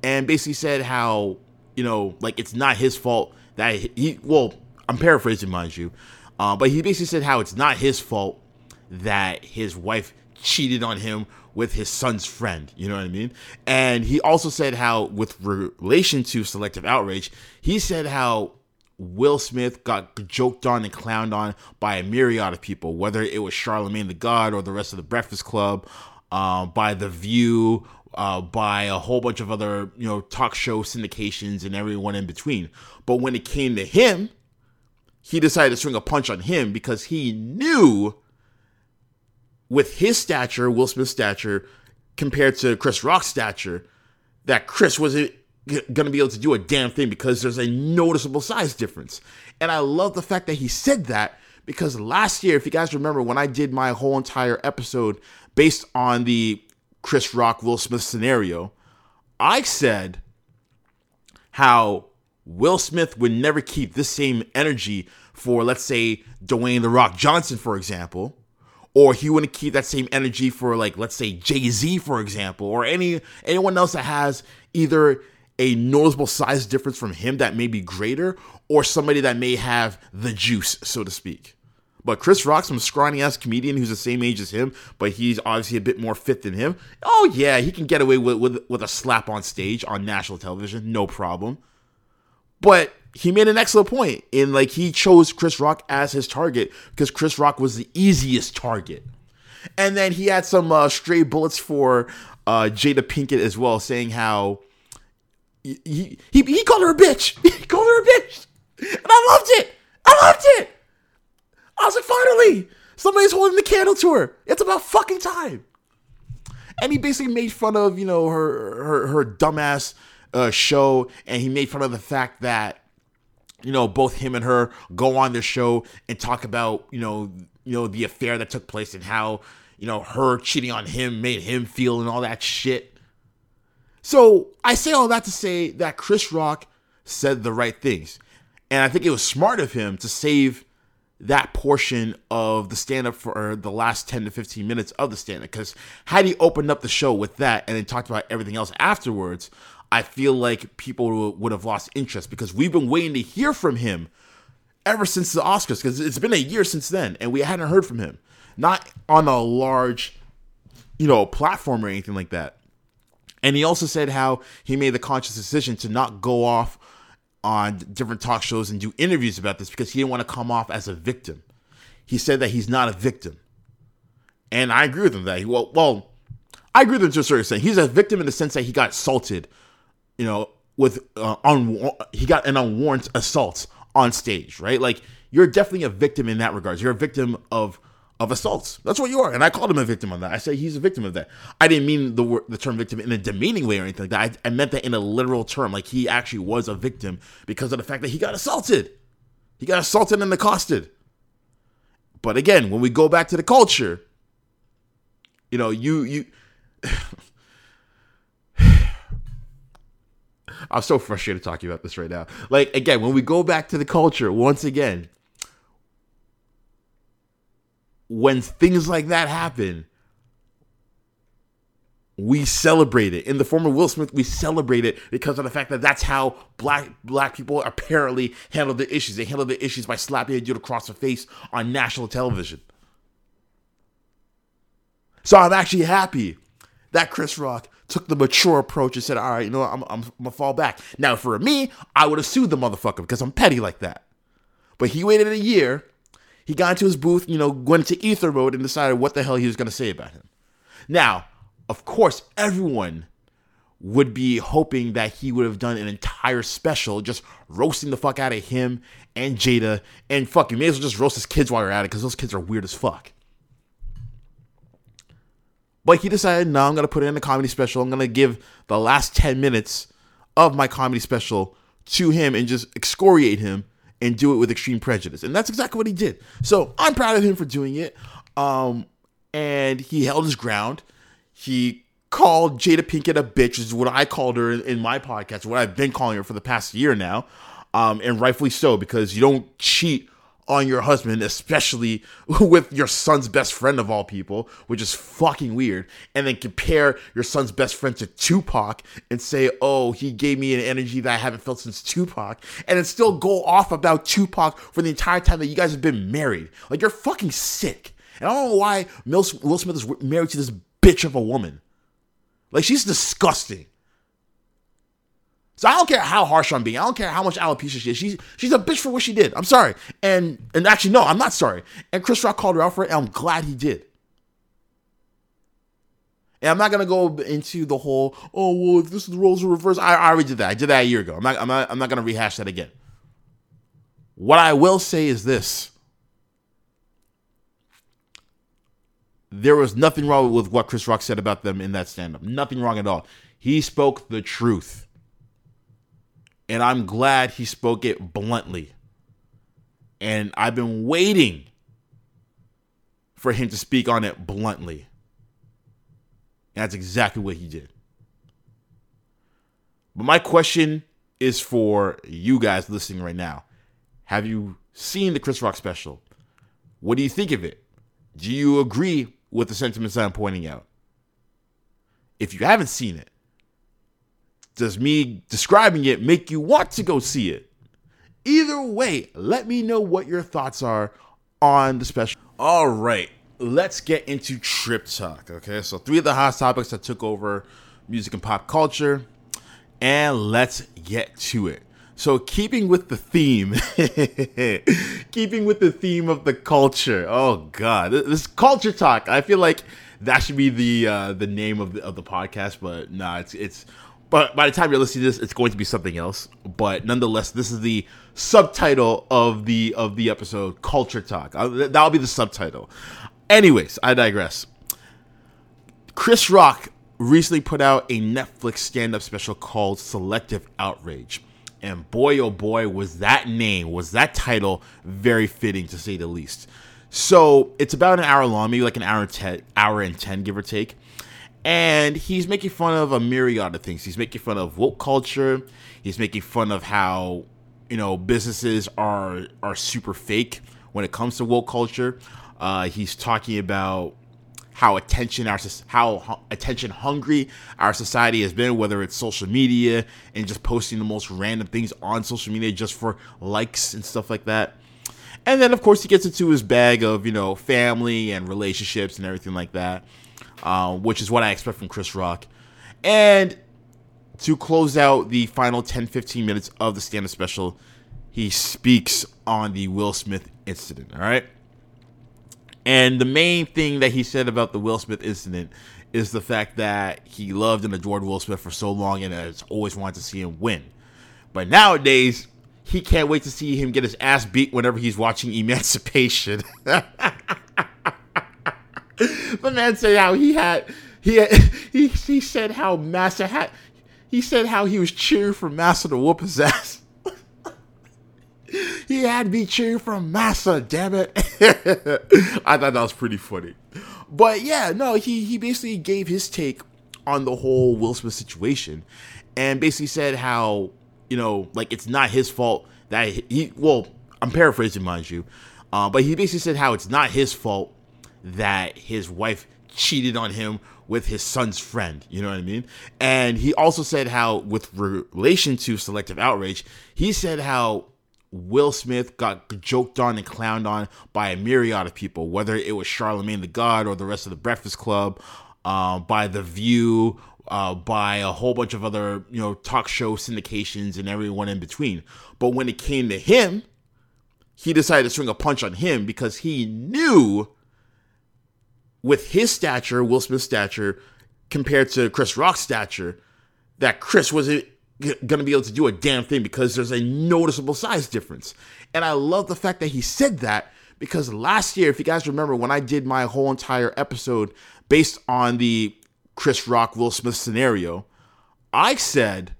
and basically said how you know, like it's not his fault that he. Well, I'm paraphrasing, mind you, uh, but he basically said how it's not his fault that his wife cheated on him with his son's friend. You know what I mean? And he also said how, with relation to selective outrage, he said how Will Smith got joked on and clowned on by a myriad of people, whether it was Charlemagne the God or the rest of the Breakfast Club, uh, by The View, uh, by a whole bunch of other you know talk show syndications and everyone in between. But when it came to him, he decided to swing a punch on him because he knew with his stature, Will Smith's stature, compared to Chris Rock's stature, that Chris wasn't g- gonna be able to do a damn thing because there's a noticeable size difference. And I love the fact that he said that because last year, if you guys remember, when I did my whole entire episode based on the Chris Rock Will Smith scenario, I said how Will Smith would never keep this same energy for, let's say, Dwayne The Rock Johnson, for example, or he wouldn't keep that same energy for, like, let's say, Jay Z, for example, or any anyone else that has either a noticeable size difference from him that may be greater, or somebody that may have the juice, so to speak. But Chris Rock, some scrawny ass comedian who's the same age as him, but he's obviously a bit more fit than him. Oh yeah, he can get away with with, with a slap on stage on national television, no problem. But he made an excellent point in like he chose Chris Rock as his target because Chris Rock was the easiest target. And then he had some uh, stray bullets for uh, Jada Pinkett as well, saying how he, he he he called her a bitch. He called her a bitch, and I loved it. I loved it. I was like, finally, somebody's holding the candle to her. It's about fucking time. And he basically made fun of, you know, her her her dumbass uh, show, and he made fun of the fact that, you know, both him and her go on their show and talk about, you know, you know, the affair that took place and how, you know, her cheating on him made him feel and all that shit. So I say all that to say that Chris Rock said the right things. And I think it was smart of him to save that portion of the stand up for the last 10 to 15 minutes of the stand up. Because had he opened up the show with that and then talked about everything else afterwards, I feel like people would have lost interest because we've been waiting to hear from him ever since the Oscars because it's been a year since then and we hadn't heard from him. Not on a large, you know, platform or anything like that. And he also said how he made the conscious decision to not go off on different talk shows and do interviews about this because he didn't want to come off as a victim. He said that he's not a victim. And I agree with him that he, well, well, I agree with him to a certain extent. He's a victim in the sense that he got assaulted, you know, with uh, un- he got an unwarranted assault on stage, right? Like you're definitely a victim in that regards. You're a victim of of assaults. That's what you are. And I called him a victim of that. I say he's a victim of that. I didn't mean the word, the term victim in a demeaning way or anything like that. I, I meant that in a literal term. Like he actually was a victim because of the fact that he got assaulted. He got assaulted and accosted. But again, when we go back to the culture, you know, you you I'm so frustrated talking about this right now. Like again, when we go back to the culture, once again, when things like that happen, we celebrate it. In the form of Will Smith, we celebrate it because of the fact that that's how black black people apparently handle the issues. They handle the issues by slapping a dude across the face on national television. So I'm actually happy that Chris Rock took the mature approach and said, "All right, you know, what, I'm, I'm, I'm gonna fall back." Now, for me, I would have sued the motherfucker because I'm petty like that. But he waited a year. He got into his booth, you know, went into ether mode and decided what the hell he was gonna say about him. Now, of course, everyone would be hoping that he would have done an entire special just roasting the fuck out of him and Jada and fuck, you may as well just roast his kids while you're at it because those kids are weird as fuck. But he decided, no, I'm gonna put it in a comedy special. I'm gonna give the last 10 minutes of my comedy special to him and just excoriate him and do it with extreme prejudice. And that's exactly what he did. So I'm proud of him for doing it. Um, and he held his ground. He called Jada Pinkett a bitch, is what I called her in, in my podcast, what I've been calling her for the past year now. Um, and rightfully so, because you don't cheat on your husband, especially with your son's best friend of all people, which is fucking weird. And then compare your son's best friend to Tupac and say, oh, he gave me an energy that I haven't felt since Tupac. And then still go off about Tupac for the entire time that you guys have been married. Like, you're fucking sick. And I don't know why Will Smith is married to this bitch of a woman. Like, she's disgusting. So I don't care how harsh I'm being. I don't care how much alopecia she is. She's she's a bitch for what she did. I'm sorry. And and actually no, I'm not sorry. And Chris Rock called her out for it, and I'm glad he did. And I'm not gonna go into the whole oh well if this is the roles are reversed. I, I already did that. I did that a year ago. I'm not I'm not I'm not gonna rehash that again. What I will say is this. there was nothing wrong with what Chris Rock said about them in that stand up. Nothing wrong at all. He spoke the truth. And I'm glad he spoke it bluntly. And I've been waiting for him to speak on it bluntly. And that's exactly what he did. But my question is for you guys listening right now. Have you seen the Chris Rock special? What do you think of it? Do you agree with the sentiments I'm pointing out? If you haven't seen it, does me describing it make you want to go see it? Either way, let me know what your thoughts are on the special. All right, let's get into Trip Talk. Okay, so three of the hot topics that took over music and pop culture, and let's get to it. So, keeping with the theme, keeping with the theme of the culture. Oh God, this culture talk. I feel like that should be the uh, the name of the of the podcast, but nah, it's it's. But by the time you're listening to this, it's going to be something else. But nonetheless, this is the subtitle of the of the episode, Culture Talk. Uh, that'll be the subtitle. Anyways, I digress. Chris Rock recently put out a Netflix stand-up special called Selective Outrage. And boy, oh boy, was that name, was that title very fitting to say the least. So it's about an hour long, maybe like an hour and ten, hour and ten, give or take. And he's making fun of a myriad of things. He's making fun of woke culture. He's making fun of how you know businesses are are super fake when it comes to woke culture. Uh, he's talking about how attention our how attention hungry our society has been whether it's social media and just posting the most random things on social media just for likes and stuff like that and then of course he gets into his bag of you know family and relationships and everything like that uh, which is what i expect from chris rock and to close out the final 10 15 minutes of the stand-up special he speaks on the will smith incident all right and the main thing that he said about the Will Smith incident is the fact that he loved and adored Will Smith for so long and has always wanted to see him win. But nowadays, he can't wait to see him get his ass beat whenever he's watching Emancipation. the man said how he had he had, he he said how Massa had he said how he was cheering for Massa to whoop his ass. he had me cheering for Massa, damn it. I thought that was pretty funny. But yeah, no, he he basically gave his take on the whole Will Smith situation and basically said how, you know, like it's not his fault that he well, I'm paraphrasing mind you. Uh, but he basically said how it's not his fault that his wife cheated on him with his son's friend. You know what I mean? And he also said how, with relation to selective outrage, he said how Will Smith got joked on and clowned on by a myriad of people, whether it was Charlemagne the God or the rest of the Breakfast Club, uh, by The View, uh, by a whole bunch of other you know talk show syndications and everyone in between. But when it came to him, he decided to swing a punch on him because he knew, with his stature, Will Smith's stature, compared to Chris Rock's stature, that Chris wasn't going to be able to do a damn thing because there's a noticeable size difference. And I love the fact that he said that because last year, if you guys remember, when I did my whole entire episode based on the Chris Rock Will Smith scenario, I said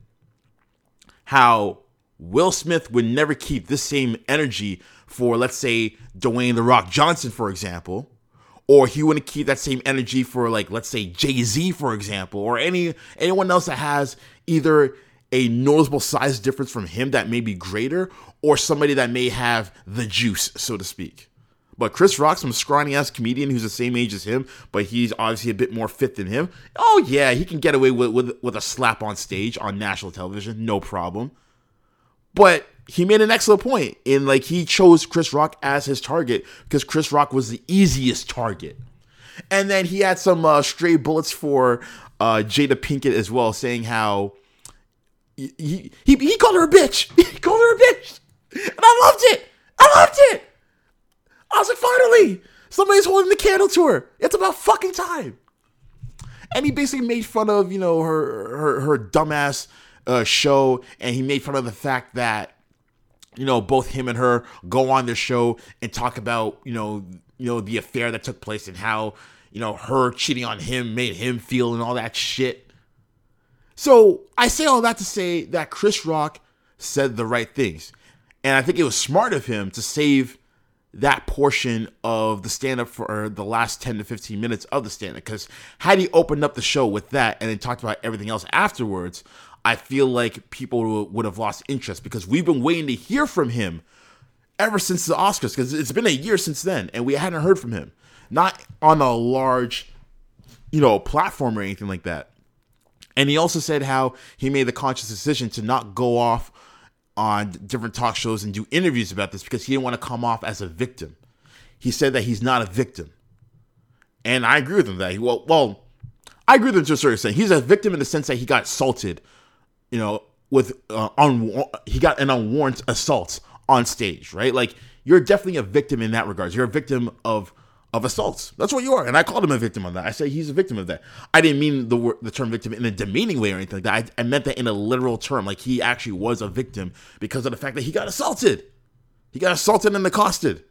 how Will Smith would never keep this same energy for, let's say, Dwayne The Rock Johnson, for example. Or he wouldn't keep that same energy for, like, let's say Jay Z, for example, or any anyone else that has either a noticeable size difference from him that may be greater, or somebody that may have the juice, so to speak. But Chris Rock's some scrawny ass comedian who's the same age as him, but he's obviously a bit more fit than him. Oh yeah, he can get away with with, with a slap on stage on national television, no problem. But he made an excellent point in like he chose Chris Rock as his target because Chris Rock was the easiest target. And then he had some uh, stray bullets for uh, Jada Pinkett as well, saying how he, he, he called her a bitch. He called her a bitch. And I loved it. I loved it. I was like, finally, somebody's holding the candle to her. It's about fucking time. And he basically made fun of, you know, her her, her dumbass uh, show, and he made fun of the fact that, you know, both him and her go on their show and talk about, you know, you know, the affair that took place and how, you know, her cheating on him made him feel and all that shit. So I say all that to say that Chris Rock said the right things. And I think it was smart of him to save that portion of the stand up for the last 10 to 15 minutes of the stand up. Because had he opened up the show with that and then talked about everything else afterwards, I feel like people would have lost interest because we've been waiting to hear from him ever since the Oscars because it's been a year since then and we hadn't heard from him. Not on a large, you know, platform or anything like that. And he also said how he made the conscious decision to not go off on different talk shows and do interviews about this because he didn't want to come off as a victim. He said that he's not a victim. And I agree with him that he, well, well, I agree with him to a certain extent. He's a victim in the sense that he got assaulted, you know, with uh, un, he got an unwarranted assault on stage, right? Like you're definitely a victim in that regards. You're a victim of of assaults. That's what you are. And I called him a victim of that. I say he's a victim of that. I didn't mean the word, the term victim in a demeaning way or anything like that. I, I meant that in a literal term. Like he actually was a victim because of the fact that he got assaulted. He got assaulted and accosted.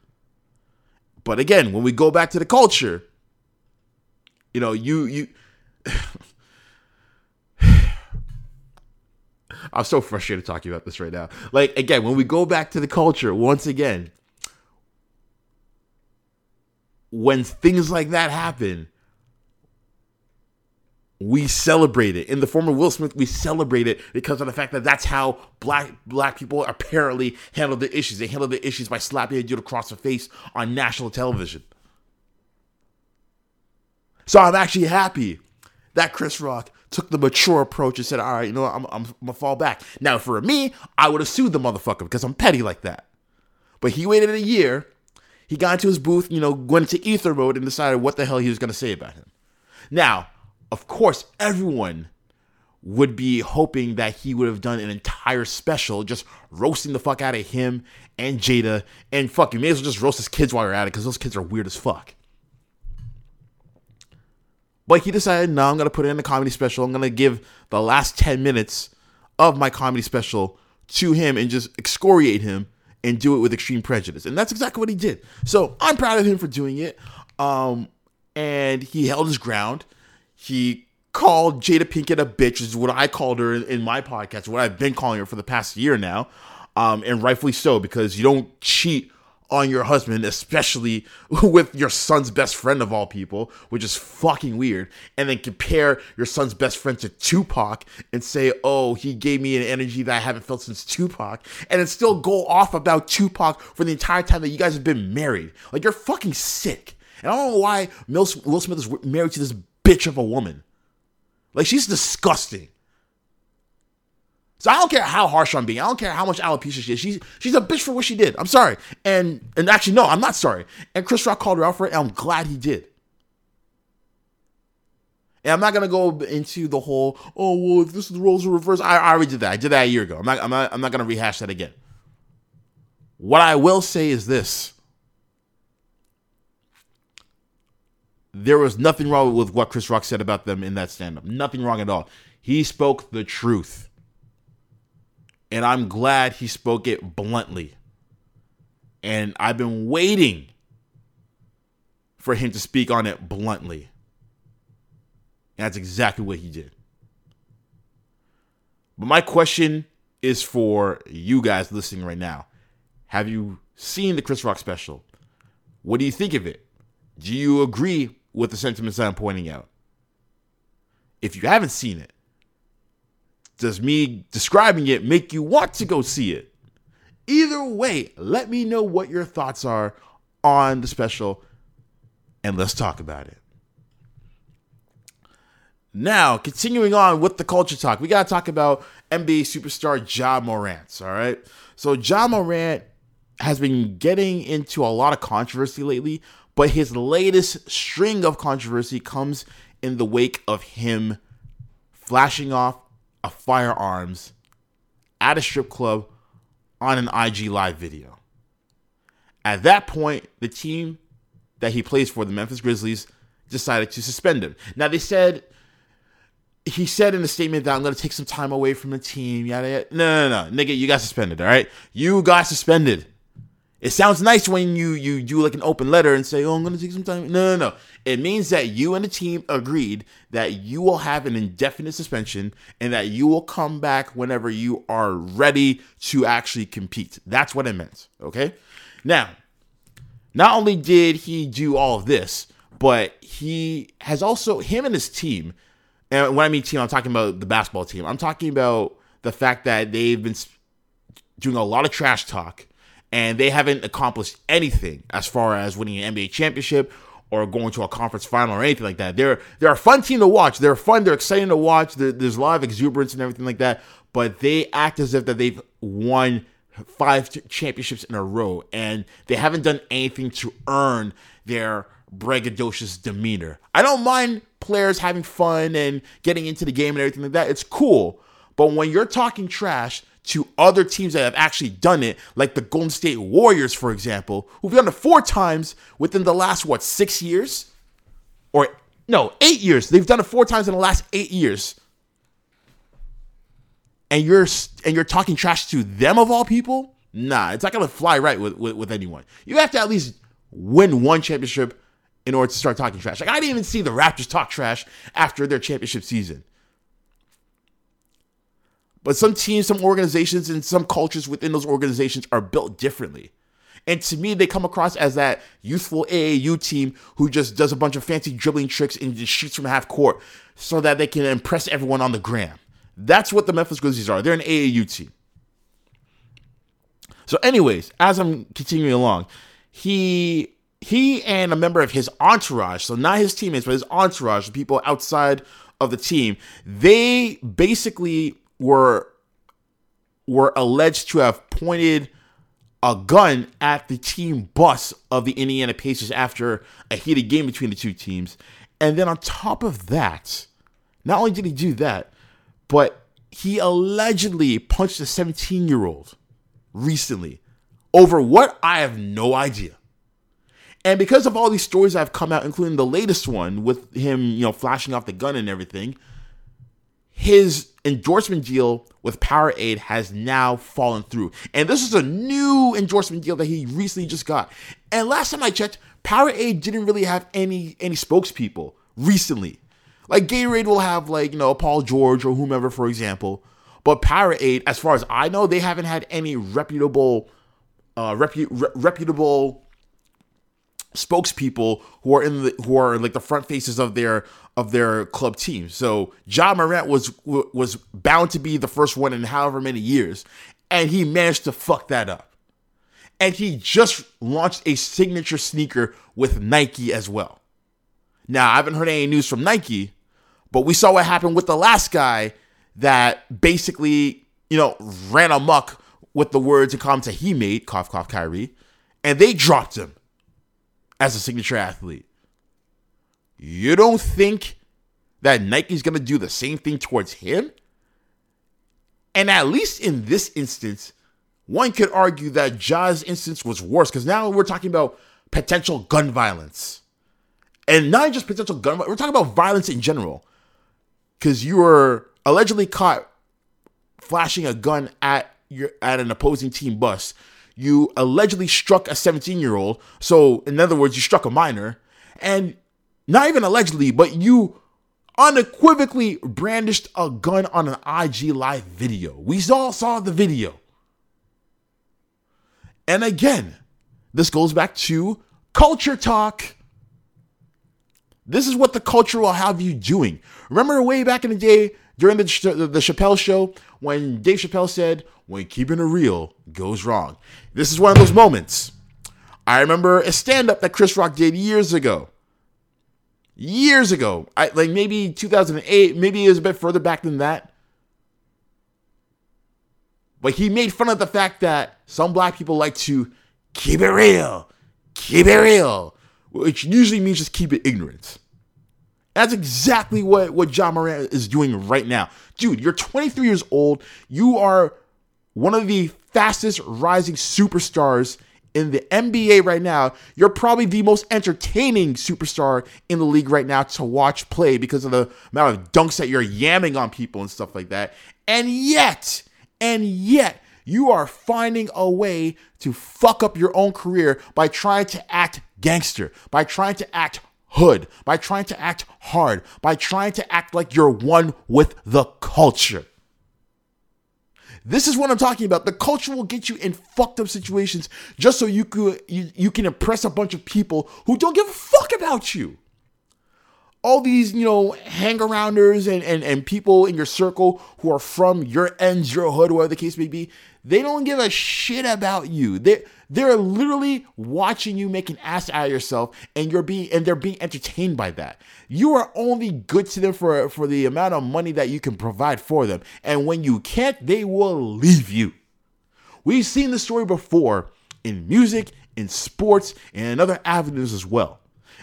But again, when we go back to the culture, you know, you you I'm so frustrated talking about this right now. Like again, when we go back to the culture, once again, when things like that happen, we celebrate it. In the form of Will Smith, we celebrate it because of the fact that that's how black black people apparently handle the issues. They handle the issues by slapping a dude across the face on national television. So I'm actually happy that Chris Rock took the mature approach and said, "All right, you know? I'm, I'm, I'm gonna fall back." Now, for me, I would have sued the motherfucker because I'm petty like that. But he waited a year he got into his booth, you know, went into ether mode and decided what the hell he was to say about him. Now, of course, everyone would be hoping that he would have done an entire special just roasting the fuck out of him and Jada and fuck, you may as well just roast his kids while you're at it because those kids are weird as fuck. But he decided, no, I'm going to put it in a comedy special. I'm going to give the last 10 minutes of my comedy special to him and just excoriate him and do it with extreme prejudice. And that's exactly what he did. So I'm proud of him for doing it. Um, and he held his ground. He called Jada Pinkett a bitch, which is what I called her in, in my podcast, what I've been calling her for the past year now. Um, and rightfully so, because you don't cheat on your husband, especially with your son's best friend of all people, which is fucking weird, and then compare your son's best friend to Tupac and say, oh, he gave me an energy that I haven't felt since Tupac, and then still go off about Tupac for the entire time that you guys have been married. Like, you're fucking sick. And I don't know why Will Smith is married to this bitch of a woman. Like, she's disgusting. So I don't care how harsh I'm being. I don't care how much alopecia she is. She's she's a bitch for what she did. I'm sorry. And and actually no, I'm not sorry. And Chris Rock called her out for it, and I'm glad he did. And I'm not gonna go into the whole, oh well, if this is the roles are reversed. I, I already did that. I did that a year ago. I'm not I'm not I'm not gonna rehash that again. What I will say is this. There was nothing wrong with what Chris Rock said about them in that stand-up. Nothing wrong at all. He spoke the truth and I'm glad he spoke it bluntly. And I've been waiting for him to speak on it bluntly. And that's exactly what he did. But my question is for you guys listening right now. Have you seen the Chris Rock special? What do you think of it? Do you agree with the sentiments I'm pointing out? If you haven't seen it, does me describing it make you want to go see it? Either way, let me know what your thoughts are on the special and let's talk about it. Now, continuing on with the culture talk, we got to talk about NBA superstar Ja Morant, all right? So, Ja Morant has been getting into a lot of controversy lately, but his latest string of controversy comes in the wake of him flashing off of firearms at a strip club on an IG Live video. At that point, the team that he plays for, the Memphis Grizzlies, decided to suspend him. Now, they said, he said in a statement that I'm going to take some time away from the team, yada, yada. No, no, no, nigga, you got suspended, all right? You got suspended. It sounds nice when you you do like an open letter and say, "Oh, I'm going to take some time." No, no, no. It means that you and the team agreed that you will have an indefinite suspension and that you will come back whenever you are ready to actually compete. That's what it meant. Okay. Now, not only did he do all of this, but he has also him and his team. And when I mean team, I'm talking about the basketball team. I'm talking about the fact that they've been doing a lot of trash talk and they haven't accomplished anything as far as winning an NBA championship or going to a conference final or anything like that. They're they're a fun team to watch. They're fun. They're exciting to watch. There- there's a lot of exuberance and everything like that. But they act as if that they've won five championships in a row, and they haven't done anything to earn their braggadocious demeanor. I don't mind players having fun and getting into the game and everything like that. It's cool. But when you're talking trash to other teams that have actually done it, like the Golden State Warriors, for example, who've done it four times within the last, what, six years? Or, no, eight years. They've done it four times in the last eight years. And you're and you're talking trash to them of all people? Nah, it's not gonna fly right with, with, with anyone. You have to at least win one championship in order to start talking trash. Like I didn't even see the Raptors talk trash after their championship season. But some teams, some organizations, and some cultures within those organizations are built differently. And to me, they come across as that youthful AAU team who just does a bunch of fancy dribbling tricks and just shoots from half court so that they can impress everyone on the gram. That's what the Memphis Grizzlies are. They're an AAU team. So, anyways, as I'm continuing along, he he and a member of his entourage, so not his teammates, but his entourage, the people outside of the team, they basically were were alleged to have pointed a gun at the team bus of the Indiana Pacers after a heated game between the two teams. And then on top of that, not only did he do that, but he allegedly punched a 17 year old recently over what I have no idea. And because of all these stories that have come out, including the latest one with him, you know, flashing off the gun and everything, his endorsement deal with Powerade has now fallen through. And this is a new endorsement deal that he recently just got. And last time I checked, Powerade didn't really have any any spokespeople recently. Like Gatorade will have like, you know, Paul George or whomever, for example. But Powerade, as far as I know, they haven't had any reputable uh repu- re- reputable spokespeople who are in the who are like the front faces of their of their club team. So Ja Morant was was bound to be the first one in however many years, and he managed to fuck that up. And he just launched a signature sneaker with Nike as well. Now I haven't heard any news from Nike, but we saw what happened with the last guy that basically you know ran amok with the words and comments that he made, cough cough Kyrie, and they dropped him as a signature athlete. You don't think that Nike's going to do the same thing towards him? And at least in this instance, one could argue that Ja's instance was worse because now we're talking about potential gun violence. And not just potential gun violence, we're talking about violence in general. Because you were allegedly caught flashing a gun at your at an opposing team bus you allegedly struck a 17 year old. So, in other words, you struck a minor. And not even allegedly, but you unequivocally brandished a gun on an IG live video. We all saw the video. And again, this goes back to culture talk. This is what the culture will have you doing. Remember way back in the day during the, the Chappelle show when Dave Chappelle said, when keeping it real goes wrong. This is one of those moments. I remember a stand up that Chris Rock did years ago. Years ago. I, like maybe 2008, maybe it was a bit further back than that. But he made fun of the fact that some black people like to keep it real, keep it real, which usually means just keep it ignorant. That's exactly what, what Ja Morant is doing right now. Dude, you're 23 years old. You are one of the fastest rising superstars in the NBA right now. You're probably the most entertaining superstar in the league right now to watch play because of the amount of dunks that you're yamming on people and stuff like that. And yet, and yet, You are finding a way to fuck up your own career by trying to act gangster, by trying to act hood, by trying to act hard, by trying to act like you're one with the culture. This is what I'm talking about. The culture will get you in fucked up situations just so you could you, you can impress a bunch of people who don't give a fuck about you. All these, you know, hang arounders and, and, and people in your circle who are from your ends, your hood, whatever the case may be, they don't give a shit about you. They they're literally watching you make an ass out of yourself, and you're being and they're being entertained by that. You are only good to them for for the amount of money that you can provide for them, and when you can't, they will leave you. We've seen the story before in music, in sports, and in other avenues as well.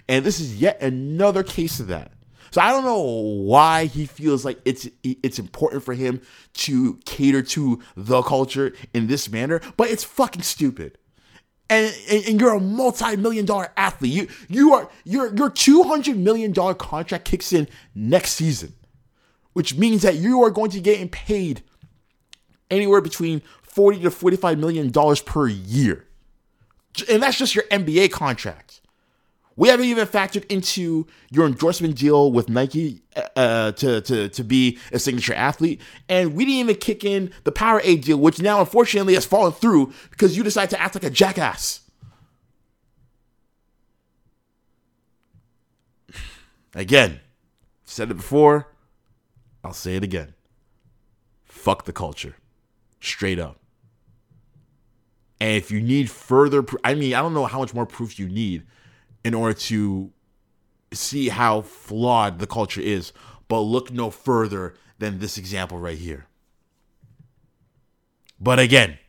And this is yet another case of that. So I don't know why he feels like it's it's important for him to cater to the culture in this manner, but it's fucking stupid. And, and, you're a multi-million dollar athlete. You you are your your 200 million dollar contract kicks in next season, which means that you are going to get paid anywhere between 40 to 45 million dollars per year. And that's just your NBA contract. We haven't even factored into your endorsement deal with Nike uh, to, to, to be a signature athlete. And we didn't even kick in the Powerade deal, which now unfortunately has fallen through because you decided to act like a jackass. Again, said it before, I'll say it again. Fuck the culture. Straight up. And if you need further, pr- I mean, I don't know how much more proof you need in order to see how flawed the culture is, but look no further than this example right here. But again,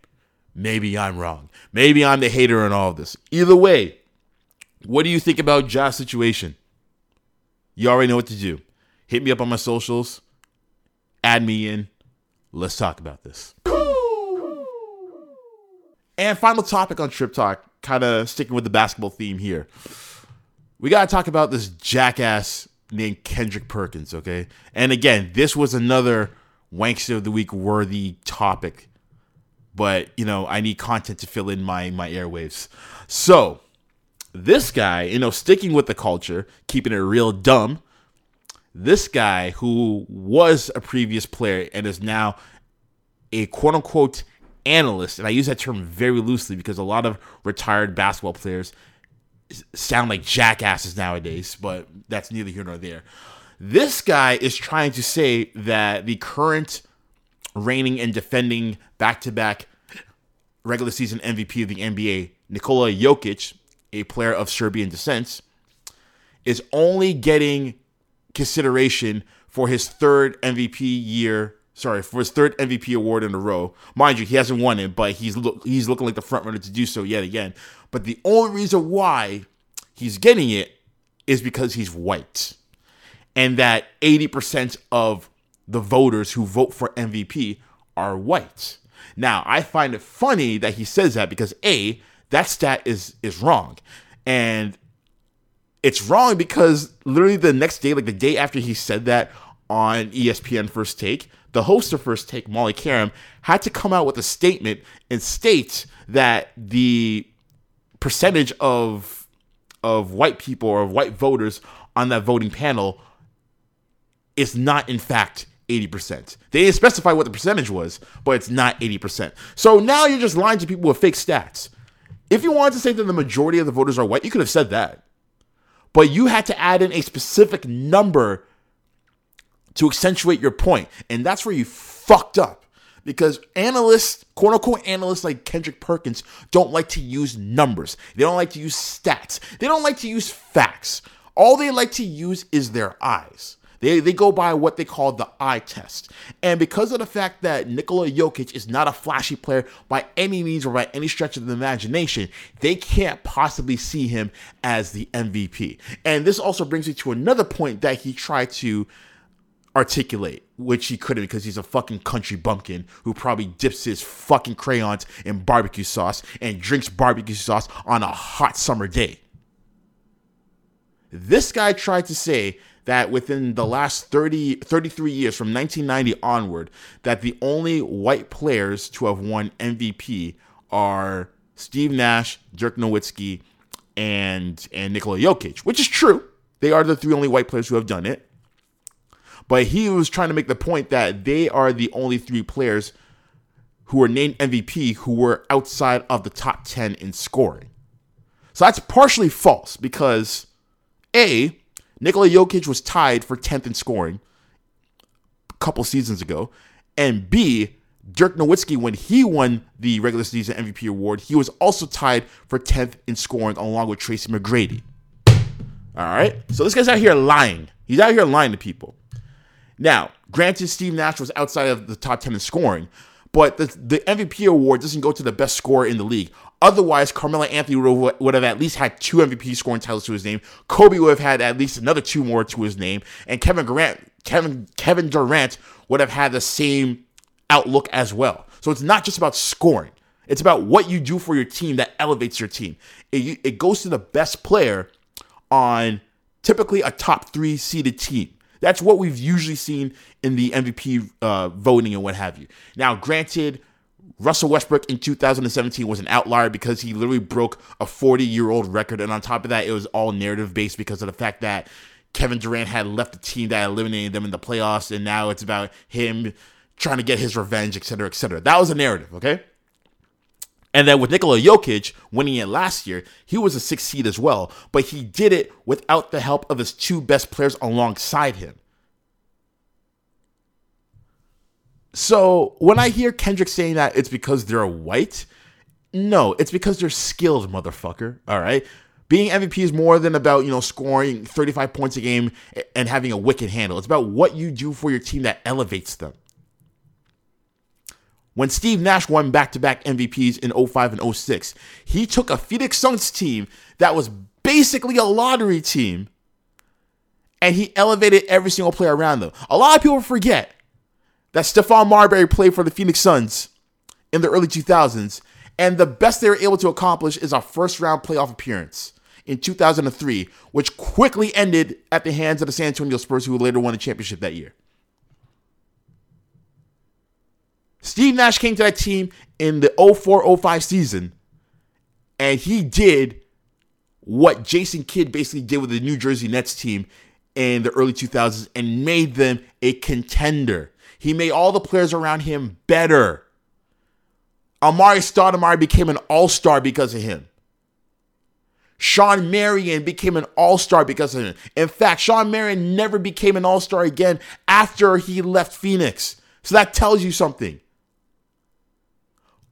maybe I'm wrong. Maybe I'm the hater in all of this. Either way, what do you think about Ja's situation? You already know what to do. Hit me up on my socials, add me in. Let's talk about this. And final topic on Trip Talk, kind of sticking with the basketball theme here. We got to talk about this jackass named Kendrick Perkins, okay? And again, this was another Wanksta of the Week worthy topic. But, you know, I need content to fill in my my airwaves. So, this guy, you know, sticking with the culture, keeping it real dumb. This guy who was a previous player and is now a quote unquote analyst, and I use that term very loosely because a lot of retired basketball players sound like jackasses nowadays, but that's neither here nor there. This guy is trying to say that the current reigning and defending back to back regular season MVP of the NBA, Nikola Jokic, a player of Serbian descent, is only getting consideration for his third MVP year. Sorry, for his third MVP award in a row. Mind you, he hasn't won it, but he's look, he's looking like the front runner to do so yet again. But the only reason why he's getting it is because he's white, and that eighty percent of the voters who vote for MVP are white. Now, I find it funny that he says that because a that stat is is wrong, and it's wrong because literally the next day, like the day after he said that on ESPN First Take, the host of First Take, Molly Qerim, had to come out with a statement and state that the percentage of of white people or white voters on that voting panel is not in fact 80%. They didn't specify what the percentage was, but it's not 80%. So now you're just lying to people with fake stats. If you wanted to say that the majority of the voters are white, you could have said that. But you had to add in a specific number to accentuate your point. And that's where you fucked up. Because analysts, quote unquote analysts like Kendrick Perkins, don't like to use numbers. They don't like to use stats. They don't like to use facts. All they like to use is their eyes. They, they go by what they call the eye test. And because of the fact that Nikola Jokic is not a flashy player by any means or by any stretch of the imagination, they can't possibly see him as the MVP. And this also brings me to another point that he tried to articulate, which he couldn't because he's a fucking country bumpkin who probably dips his fucking crayons in barbecue sauce and drinks barbecue sauce on a hot summer day. This guy tried to say that within the last 30, 33 years, from 1990 onward, that the only white players to have won MVP are Steve Nash, Dirk Nowitzki, and and Nikola Jokic, which is true. They are the three only white players who have done it. But he was trying to make the point that they are the only three players who were named MVP who were outside of the top 10 in scoring. So that's partially false because A, Nikola Jokic was tied for 10th in scoring a couple seasons ago, and B, Dirk Nowitzki, when he won the regular season MVP award, he was also tied for 10th in scoring along with Tracy McGrady. All right. So this guy's out here lying. He's out here lying to people. Now, granted, Steve Nash was outside of the top 10 in scoring, but the, the MVP award doesn't go to the best scorer in the league. Otherwise, Carmelo Anthony would have, would have at least had two MVP scoring titles to his name. Kobe would have had at least another two more to his name, and Kevin Durant, Kevin Kevin Durant would have had the same outlook as well. So it's not just about scoring; it's about what you do for your team that elevates your team. It, it goes to the best player on typically a top three seeded team. That's what we've usually seen in the MVP uh, voting and what have you. Now, granted, Russell Westbrook in 2017 was an outlier because he literally broke a 40 year old record. And on top of that, it was all narrative based because of the fact that Kevin Durant had left the team that eliminated them in the playoffs. And now it's about him trying to get his revenge, et cetera, et cetera. That was a narrative, okay? And then with Nikola Jokic winning it last year, he was a sixth seed as well, but he did it without the help of his two best players alongside him. So when I hear Kendrick saying that it's because they're white, no, it's because they're skilled, motherfucker. All right. Being MVP is more than about, you know, scoring 35 points a game and having a wicked handle. It's about what you do for your team that elevates them. When Steve Nash won back to back MVPs in 05 and 06, he took a Phoenix Suns team that was basically a lottery team and he elevated every single player around them. A lot of people forget that Stephon Marbury played for the Phoenix Suns in the early 2000s, and the best they were able to accomplish is a first round playoff appearance in 2003, which quickly ended at the hands of the San Antonio Spurs, who later won the championship that year. Steve Nash came to that team in the 04 05 season, and he did what Jason Kidd basically did with the New Jersey Nets team in the early 2000s and made them a contender. He made all the players around him better. Amar'e Stoudemire became an all-star because of him. Shawn Marion became an all-star because of him. In fact, Shawn Marion never became an all-star again after he left Phoenix. So that tells you something.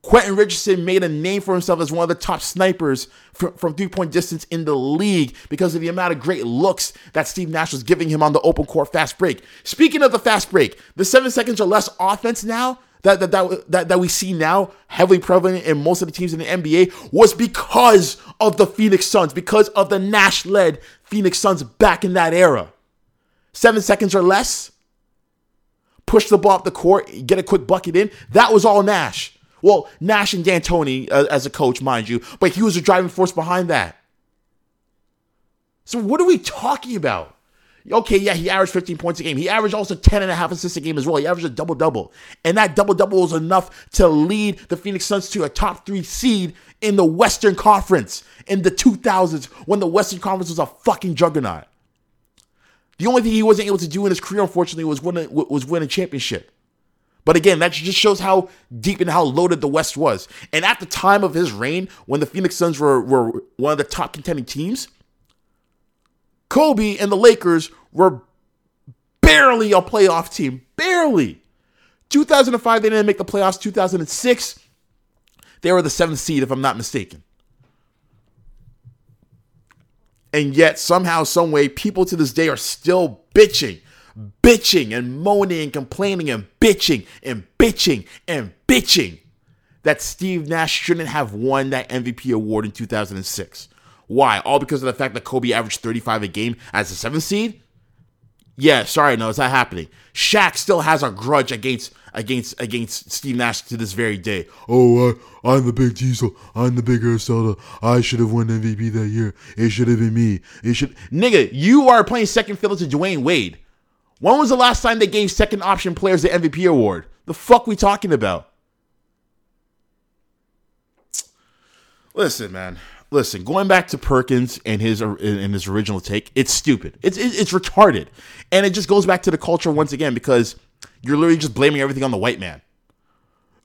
Quentin Richardson made a name for himself as one of the top snipers from, from three point distance in the league because of the amount of great looks that Steve Nash was giving him on the open court fast break. Speaking of the fast break, the seven seconds or less offense now that, that, that, that, that we see now heavily prevalent in most of the teams in the NBA was because of the Phoenix Suns, because of the Nash led Phoenix Suns back in that era. Seven seconds or less, push the ball up the court, get a quick bucket in. That was all Nash. Well, Nash and D'Antoni uh, as a coach, mind you, but he was the driving force behind that. So what are we talking about? Okay, yeah, he averaged 15 points a game. He averaged also 10 and a half assists a game as well. He averaged a double double. And that double double was enough to lead the Phoenix Suns to a top three seed in the Western Conference in the 2000s when the Western Conference was a fucking juggernaut. The only thing he wasn't able to do in his career, unfortunately, was win a, was win a championship. But again, that just shows how deep and how loaded the West was. And at the time of his reign, when the Phoenix Suns were, were one of the top contending teams, Kobe and the Lakers were barely a playoff team. Barely. 2005, they didn't make the playoffs. 2006, they were the seventh seed, if I'm not mistaken. And yet, somehow, someway, people to this day are still bitching bitching and moaning and complaining and bitching and bitching and bitching that Steve Nash shouldn't have won that MVP award in 2006. Why? All because of the fact that Kobe averaged 35 a game as a seventh seed? Yeah, sorry, no, it's not happening. Shaq still has a grudge against against against Steve Nash to this very day. Oh, I, I'm the big diesel. I'm the big soda. I should have won MVP that year. It should have been me. It should, nigga. You are playing second fiddle to Dwyane Wade. When was the last time they gave second option players the MVP award? The fuck we talking about? Listen, man. Listen, going back to Perkins and his in his original take, it's stupid. It's it's retarded, and it just goes back to the culture once again because you're literally just blaming everything on the white man.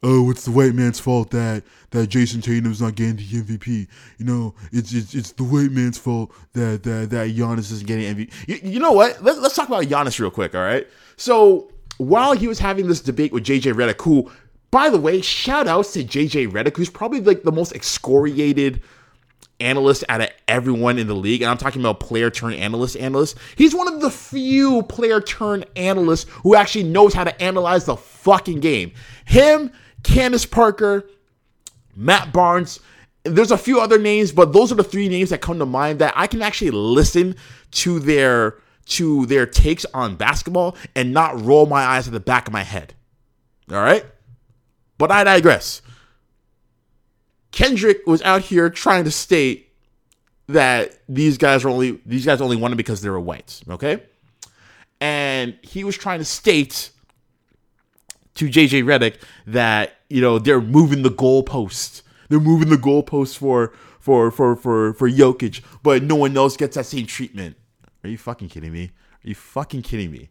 Oh, it's the white man's fault that that Jayson Tatum's not getting the MVP. You know, it's it's, it's the white man's fault that that that Giannis isn't getting MVP. You, you know what? Let, let's talk about Giannis real quick. All right. So while he was having this debate with JJ Redick, who, by the way, shout outs to JJ Redick, who's probably like the most excoriated analyst out of everyone in the league, and I'm talking about player turn analyst analyst. He's one of the few player turn analysts who actually knows how to analyze the fucking game. Him, Candace Parker, Matt Barnes. There's a few other names, but those are the three names that come to mind that I can actually listen to their to their takes on basketball and not roll my eyes at the back of my head. All right? But I digress. Kendrick was out here trying to state that these guys are only these guys only won because they were whites, okay? And he was trying to state to JJ Redick that you know they're moving the goalpost. They're moving the goalpost for for for for for Jokic, but no one else gets that same treatment. Are you fucking kidding me? Are you fucking kidding me?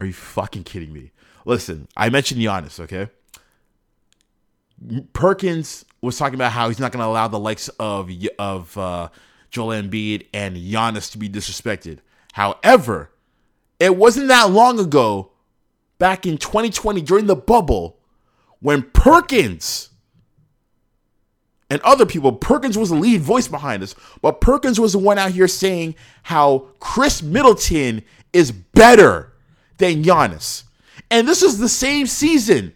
Are you fucking kidding me? Listen, I mentioned Giannis, okay? Perkins was talking about how he's not going to allow the likes of of uh, Joel Embiid and Giannis to be disrespected. However, it wasn't that long ago, back in 2020 during the bubble, when Perkins and other people, Perkins was the lead voice behind this, but Perkins was the one out here saying how Khris Middleton is better than Giannis. And this is the same season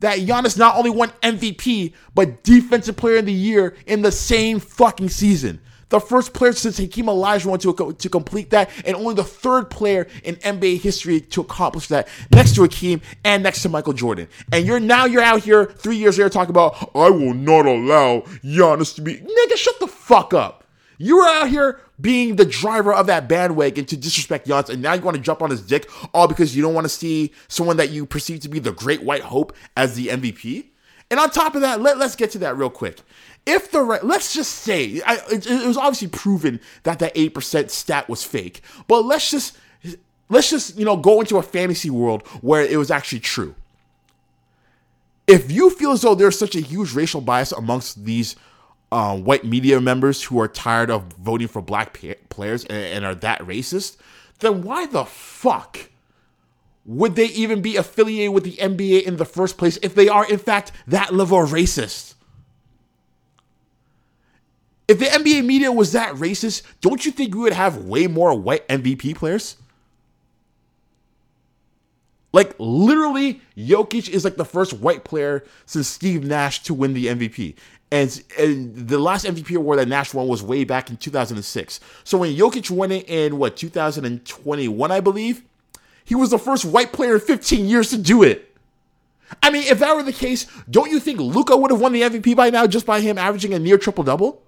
that Giannis not only won MVP, but Defensive Player of the Year in the same fucking season. The first player since Hakeem Olajuwon to, to complete that, and only the third player in NBA history to accomplish that, next to Hakeem and next to Michael Jordan. And you're now you're out here three years later talking about I will not allow Giannis to be nigga. Shut the fuck up. You were out here being the driver of that bandwagon to disrespect Giannis, and now you want to jump on his dick all because you don't want to see someone that you perceive to be the great white hope as the MVP. And on top of that, let, let's get to that real quick. If the let's just say I, it, it was obviously proven that that eight percent stat was fake, but let's just let's just you know go into a fantasy world where it was actually true. If you feel as though there's such a huge racial bias amongst these uh, white media members who are tired of voting for black pa- players and, and are that racist, then why the fuck would they even be affiliated with the NBA in the first place if they are in fact that level racist? If the NBA media was that racist, don't you think we would have way more white MVP players? Like literally, Jokic is like the first white player since Steve Nash to win the MVP. And, and the last MVP award that Nash won was way back in 2006. So when Jokic won it in what 2021, I believe, he was the first white player in 15 years to do it. I mean, if that were the case, don't you think Luka would have won the MVP by now just by him averaging a near triple double?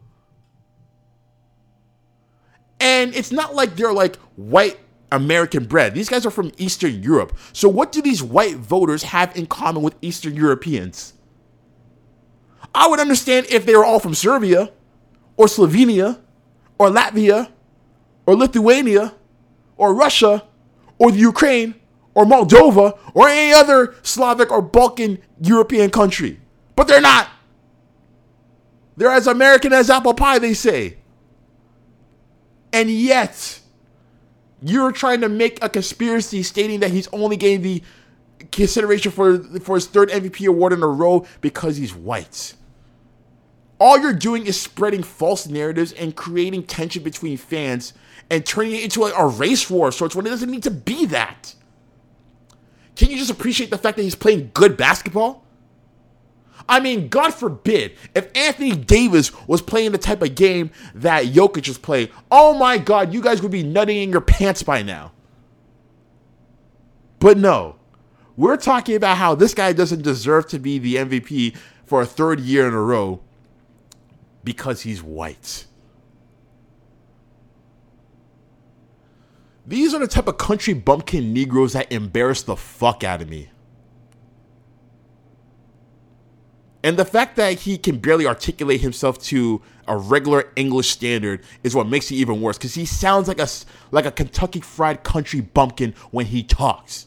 And it's not like they're like white American bred. These guys are from Eastern Europe. So what do these white voters have in common with Eastern Europeans? I would understand if they were all from Serbia or Slovenia or Latvia or Lithuania or Russia or the Ukraine or Moldova or any other Slavic or Balkan European country. But they're not. They're as American as apple pie, they say. And yet, you're trying to make a conspiracy stating that he's only getting the consideration for, for his third MVP award in a row because he's white. All you're doing is spreading false narratives and creating tension between fans and turning it into a, a race war of sorts when it doesn't need to be that. Can you just appreciate the fact that he's playing good basketball? I mean, God forbid, if Anthony Davis was playing the type of game that Jokic is playing, oh my God, you guys would be nutting in your pants by now. But no, we're talking about how this guy doesn't deserve to be the MVP for a third year in a row because he's white. These are the type of country bumpkin Negroes that embarrass the fuck out of me. And the fact that he can barely articulate himself to a regular English standard is what makes it even worse because he sounds like a like a Kentucky Fried Country bumpkin when he talks.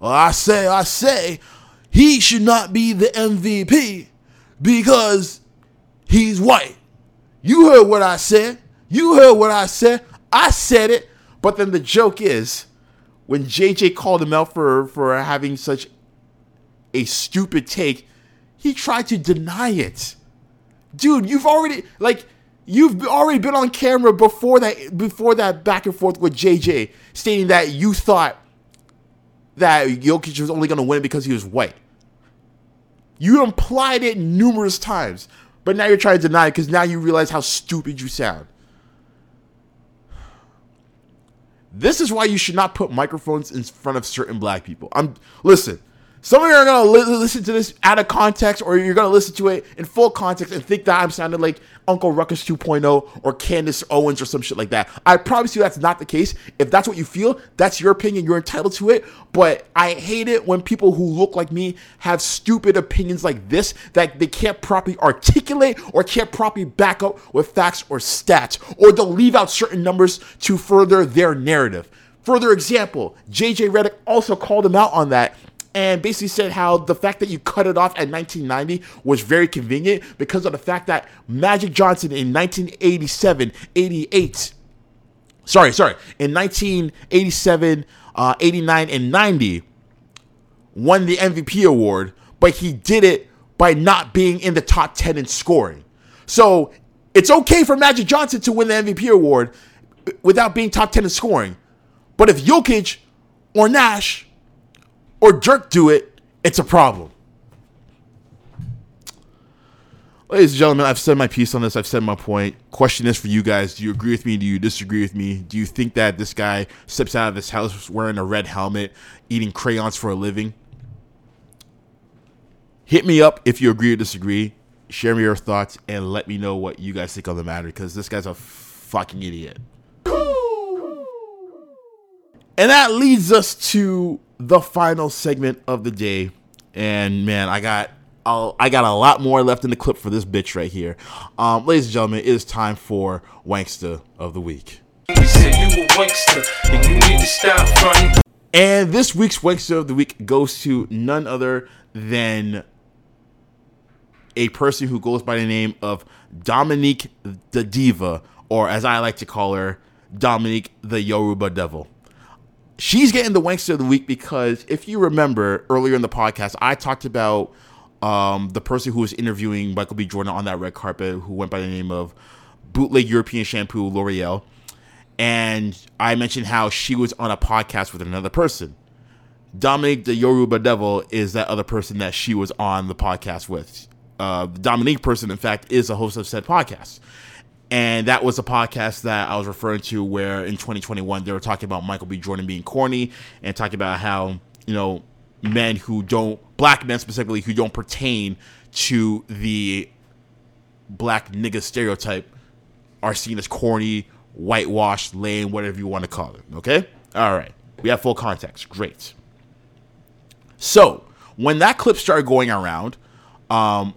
Well, I say, I say, he should not be the MVP because he's white. You heard what I said. You heard what I said. I said it. But then the joke is when JJ called him out for for having such a stupid take, he tried to deny it. Dude, you've already like you've already been on camera before that before that back and forth with JJ stating that you thought that Jokic was only going to win because he was white. You implied it numerous times, but now you're trying to deny it because now you realize how stupid you sound. This is why you should not put microphones in front of certain black people. I'm listen. Some of you are gonna li- listen to this out of context, or you're gonna listen to it in full context and think that I'm sounding like Uncle Ruckus 2.0 or Candace Owens or some shit like that. I promise you that's not the case. If that's what you feel, that's your opinion. You're entitled to it. But I hate it when people who look like me have stupid opinions like this that they can't properly articulate or can't properly back up with facts or stats, or they'll leave out certain numbers to further their narrative. Further example, JJ Redick also called him out on that and basically said how the fact that you cut it off at 1990 was very convenient because of the fact that Magic Johnson in 1987, 88, sorry, sorry, in 1987, uh, 89, and 90 won the MVP award, but he did it by not being in the top 10 in scoring. So it's okay for Magic Johnson to win the MVP award without being top 10 in scoring. But if Jokic or Nash or Dirk do it, it's a problem. Ladies and gentlemen, I've said my piece on this. I've said my point. Question is for you guys: Do you agree with me? Do you disagree with me? Do you think that this guy steps out of his house wearing a red helmet, eating crayons for a living? Hit me up if you agree or disagree. Share me your thoughts and let me know what you guys think on the matter because this guy's a fucking idiot. And that leads us to the final segment of the day. And man, I got I'll, I got a lot more left in the clip for this bitch right here. Um, ladies and gentlemen, it is time for Wanksta of the Week. You said you a wanksta, and you need to stop fronting. And this week's Wankster of the Week goes to none other than a person who goes by the name of Dominique the Diva, or as I like to call her, Dominique the Yoruba Devil. She's getting the Wanksta of the Week because if you remember earlier in the podcast, I talked about um, the person who was interviewing Michael B. Jordan on that red carpet who went by the name of Bootleg European Shampoo L'Oreal. And I mentioned how she was on a podcast with another person. Dominique the Yoruba Devil is that other person that she was on the podcast with. Uh, the Dominique person, in fact, is a host of said podcast. And that was a podcast that I was referring to where in 2021 they were talking about Michael B. Jordan being corny and talking about how, you know, men who don't, black men specifically, who don't pertain to the black nigga stereotype are seen as corny, whitewashed, lame, whatever you want to call it. Okay? All right. We have full context. Great. So, when that clip started going around, um,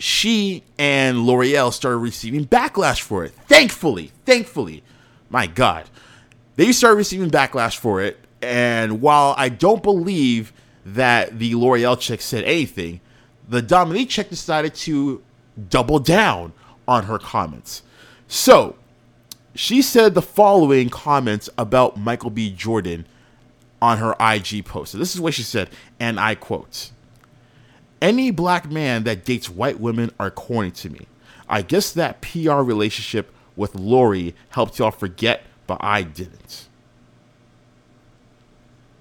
she and L'Oreal started receiving backlash for it. Thankfully, thankfully, my God, they started receiving backlash for it. And while I don't believe that the L'Oreal chick said anything, the Dominique chick decided to double down on her comments. So, she said the following comments about Michael B. Jordan on her IG post. So this is what she said, and I quote Any black man that dates white women are corny to me. I guess that PR relationship with Lori helped y'all forget, but I didn't.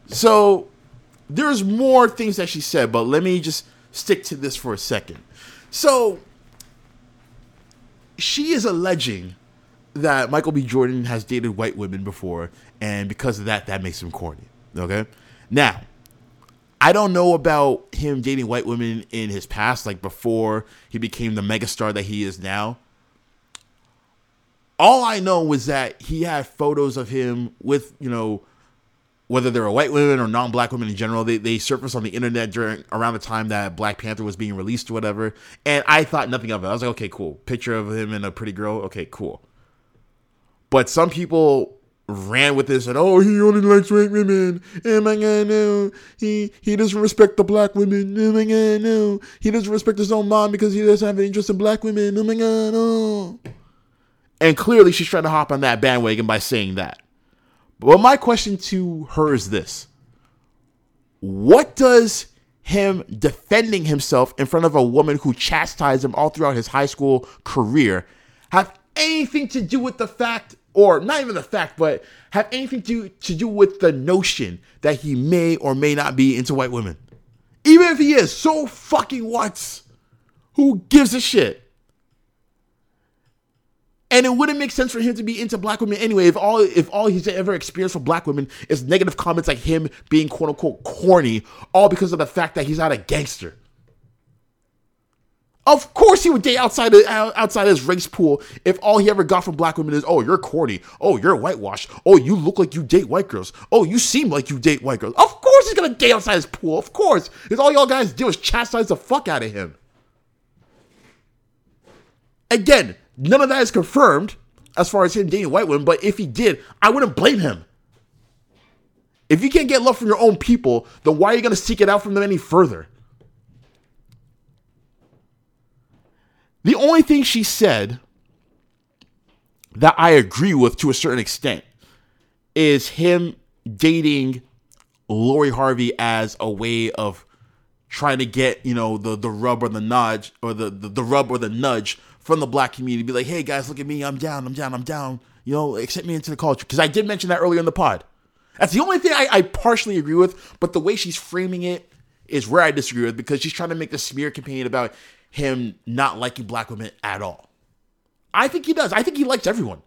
So there's more things that she said, but let me just stick to this for a second. So she is alleging that Michael B. Jordan has dated white women before, and because of that, that makes him corny. Okay? Now, I don't know about him dating white women in his past, like before he became the megastar that he is now. All I know was that he had photos of him with, you know, whether they were white women or non-black women in general, they, they surfaced on the internet during around the time that Black Panther was being released or whatever. And I thought nothing of it. I was like, okay, cool. Picture of him and a pretty girl. Okay, cool. But some people ran with this and oh he only likes white women. Oh my god, no. He he doesn't respect the black women. Oh my god, no. He doesn't respect his own mom because he doesn't have an interest in black women. Oh my god, no. And clearly she's trying to hop on that bandwagon by saying that. But my question to her is this What does him defending himself in front of a woman who chastised him all throughout his high school career have anything to do with the fact, or not even the fact, but have anything to, to do with the notion that he may or may not be into white women? Even if he is, so fucking what? Who gives a shit? And it wouldn't make sense for him to be into black women anyway if all if all he's ever experienced for black women is negative comments like him being quote unquote corny, all because of the fact that he's not a gangster. Of course he would date outside of, outside his race pool if all he ever got from black women is, oh, you're corny. Oh, you're whitewashed. Oh, you look like you date white girls. Oh, you seem like you date white girls. Of course he's gonna date outside his pool. Of course. Because all y'all guys do is chastise the fuck out of him. Again, none of that is confirmed as far as him dating white women, but if he did, I wouldn't blame him. If you can't get love from your own people, then why are you to seek it out from them any further? The only thing she said that I agree with to a certain extent is him dating Lori Harvey as a way of trying to get, you know, the the rub or the nudge or the, the, the rub or the nudge from the black community. Be like, hey guys, look at me, I'm down, I'm down, I'm down. You know, accept me into the culture. Because I did mention that earlier in the pod. That's the only thing I, I partially agree with, but the way she's framing it is where I disagree with because she's trying to make the smear campaign about him not liking black women at all. I think he does. I think he likes everyone.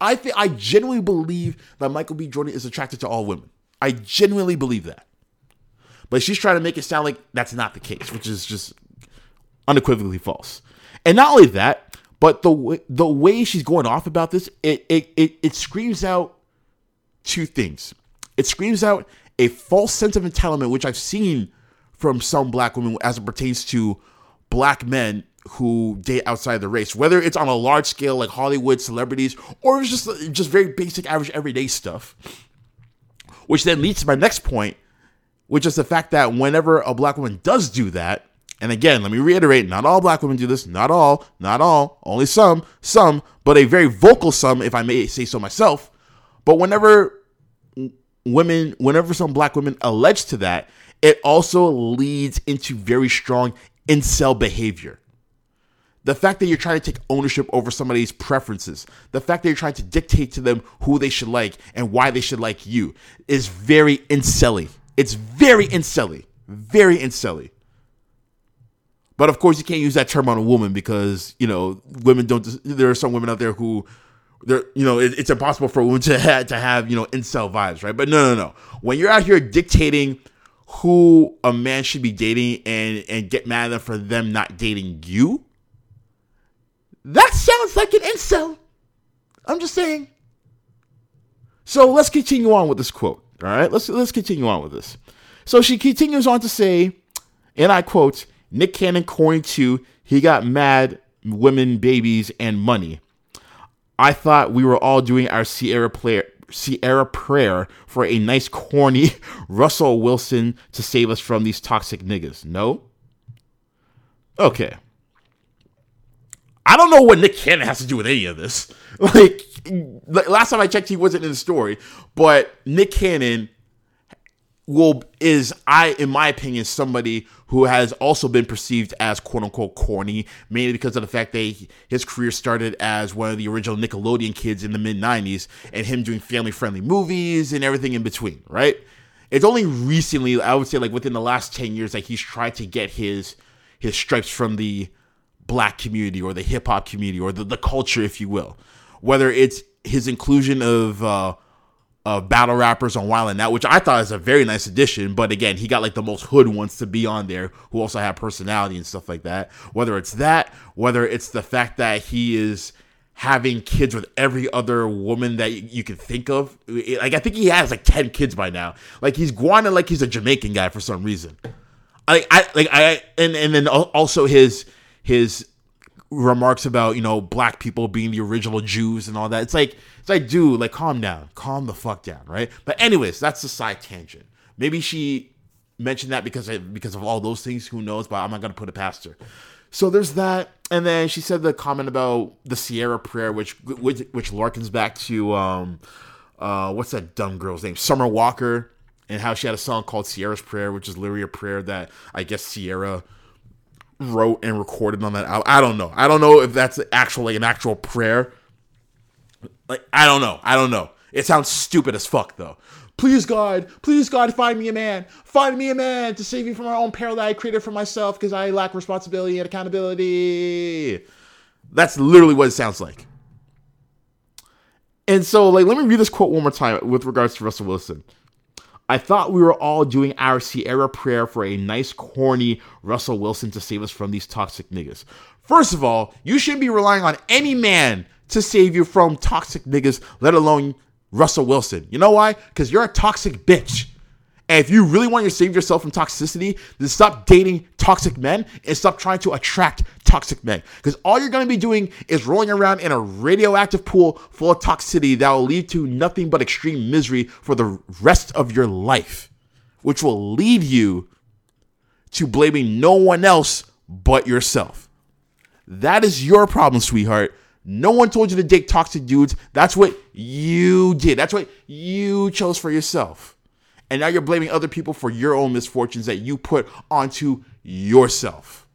I think I genuinely believe that Michael B. Jordan is attracted to all women. I genuinely believe that. But she's trying to make it sound like that's not the case, which is just unequivocally false. And not only that, but the way, the way she's going off about this, it, it it it screams out two things. It screams out a false sense of entitlement, which I've seen from some black women as it pertains to black men who date outside the race, whether it's on a large scale like Hollywood celebrities or it's just just very basic, average, everyday stuff. Which then leads to my next point, which is the fact that whenever a black woman does do that, and again, let me reiterate, not all black women do this, not all, not all, only some, some, but a very vocal some, if I may say so myself. But whenever women, whenever some black women allege to that, it also leads into very strong incel behavior. The fact that you're trying to take ownership over somebody's preferences, the fact that you're trying to dictate to them who they should like and why they should like you is very incelly. It's very incelly. Very incelly. But of course, you can't use that term on a woman because you know women don't. There are some women out there who, they're you know it, it's impossible for a woman to have, to have you know incel vibes, right? But no, no, no. When you're out here dictating who a man should be dating and and get mad at them for them not dating you, that sounds like an incel. I'm just saying. So let's continue on with this quote. All right, let's let's continue on with this. So she continues on to say, and I quote, Nick Cannon coined to he got mad women, babies, and money. I thought we were all doing our Ciara player Ciara prayer for a nice corny Russell Wilson to save us from these toxic niggas. No? Okay. I don't know what Nick Cannon has to do with any of this. Like last time I checked, he wasn't in the story, but Nick Cannon will is I in my opinion somebody who has also been perceived as quote unquote corny mainly because of the fact that he, his career started as one of the original Nickelodeon kids in the mid 90s and him doing family friendly movies and everything in between right? It's only recently I would say like within the last 10 years that he's tried to get his his stripes from the black community or the hip hop community or the, the culture if you will. Whether it's his inclusion of uh, of battle rappers on Wild 'N Out, which I thought is a very nice addition. But again, he got like the most hood ones to be on there, who also have personality and stuff like that. Whether it's that, whether it's the fact that he is having kids with every other woman that you, you can think of. Like I think he has like ten kids by now. Like he's grinding like he's a Jamaican guy for some reason. I, I like I and and then also his his remarks about you know black people being the original Jews and all that. It's like it's like dude, like calm down, calm the fuck down, right? But anyways, that's the side tangent. Maybe she mentioned that because of, because of all those things. Who knows? But I'm not gonna put it past her. So there's that, and then she said the comment about the Ciara prayer, which which which larkens back to um uh what's that dumb girl's name, Summer Walker, and how she had a song called Ciara's Prayer, which is literally a prayer that I guess Ciara wrote and recorded on that album. I don't know. I don't know if that's actually an actual prayer. Like I don't know. I don't know. It sounds stupid as fuck though. Please God, please God, find me a man. Find me a man to save me from my own peril that I created for myself because I lack responsibility and accountability. That's literally what it sounds like. And so, like, let me read this quote one more time with regards to Russell Wilson. I thought we were all doing our Ciara prayer for a nice, corny Russell Wilson to save us from these toxic niggas. First of all, you shouldn't be relying on any man to save you from toxic niggas, let alone Russell Wilson. You know why? Because you're a toxic bitch. And if you really want to save yourself from toxicity, then stop dating toxic men and stop trying to attract toxic men. Because all you're going to be doing is rolling around in a radioactive pool full of toxicity that will lead to nothing but extreme misery for the rest of your life, which will lead you to blaming no one else but yourself. That is your problem, sweetheart. No one told you to date toxic dudes. That's what you did. That's what you chose for yourself. And now you're blaming other people for your own misfortunes that you put onto yourself.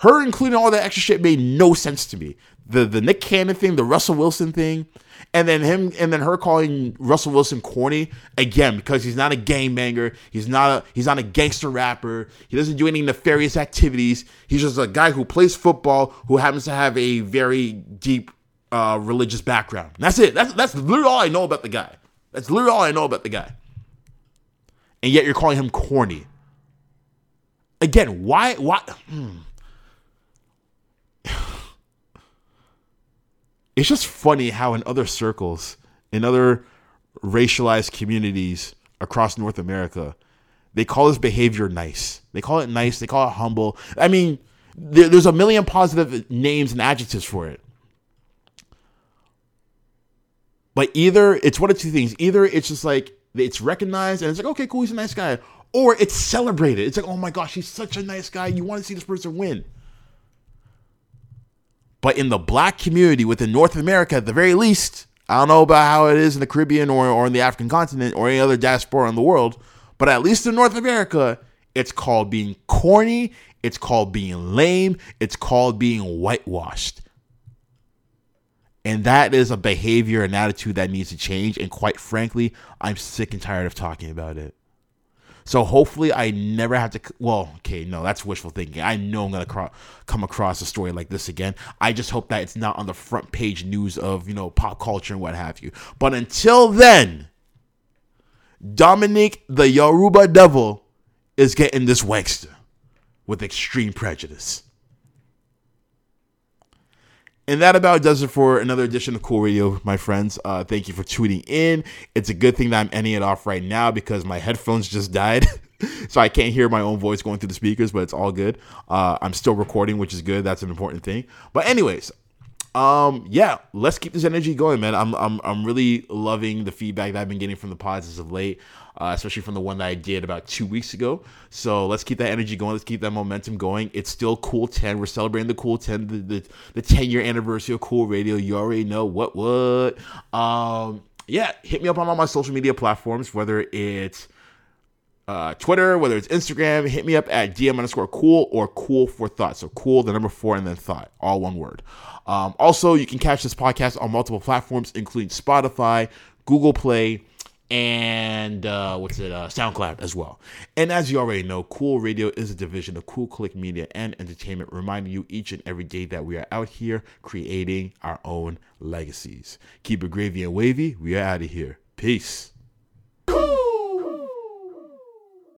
Her including all that extra shit made no sense to me. The the Nick Cannon thing, the Russell Wilson thing, and then him and then her calling Russell Wilson corny again because he's not a gangbanger, he's not a he's not a gangster rapper, he doesn't do any nefarious activities. He's just a guy who plays football who happens to have a very deep uh, religious background. That's it. That's that's literally all I know about the guy. That's literally all I know about the guy. And yet you're calling him corny. Again, why why hmm. It's just funny how in other circles, in other racialized communities across North America, they call this behavior nice. They call it nice, they call it humble. I mean, there, there's a million positive names and adjectives for it. But either it's one of two things. Either it's just like it's recognized and it's like, okay, cool, he's a nice guy. Or it's celebrated. It's like, oh my gosh, he's such a nice guy. You want to see this person win. But in the black community within North America, at the very least, I don't know about how it is in the Caribbean or, or in the African continent or any other diaspora in the world, but at least in North America, it's called being corny, it's called being lame, it's called being whitewashed. And that is a behavior and attitude that needs to change. And quite frankly, I'm sick and tired of talking about it. So hopefully, I never have to. Well, okay, no, that's wishful thinking. I know I'm gonna cro- come across a story like this again. I just hope that it's not on the front page news of you know pop culture and what have you. But until then, Dominic the Yoruba Devil is getting this wanksta with extreme prejudice. And that about does it for another edition of Cool Radio, my friends. Uh, thank you for tuning in. It's a good thing that I'm ending it off right now because my headphones just died. so I can't hear my own voice going through the speakers, but it's all good. Uh, I'm still recording, which is good. That's an important thing. But, anyways, um, yeah, let's keep this energy going, man. I'm, I'm, I'm really loving the feedback that I've been getting from the pods as of late, uh, especially from the one that I did about two weeks ago. So let's keep that energy going. Let's keep that momentum going. It's still Cool 10. We're celebrating the Cool 10, the, the, the 10 year anniversary of Cool Radio. You already know what, what. Um, yeah, hit me up on all my social media platforms, whether it's uh, Twitter, whether it's Instagram, hit me up at DM underscore cool or cool for thought. So cool, the number four, and then thought, all one word. Um, also, you can catch this podcast on multiple platforms, including Spotify, Google Play, and uh, what's it, uh, SoundCloud as well. And as you already know, Cool Radio is a division of Cool Click Media and Entertainment, reminding you each and every day that we are out here creating our own legacies. Keep it gravy and wavy. We are out of here. Peace.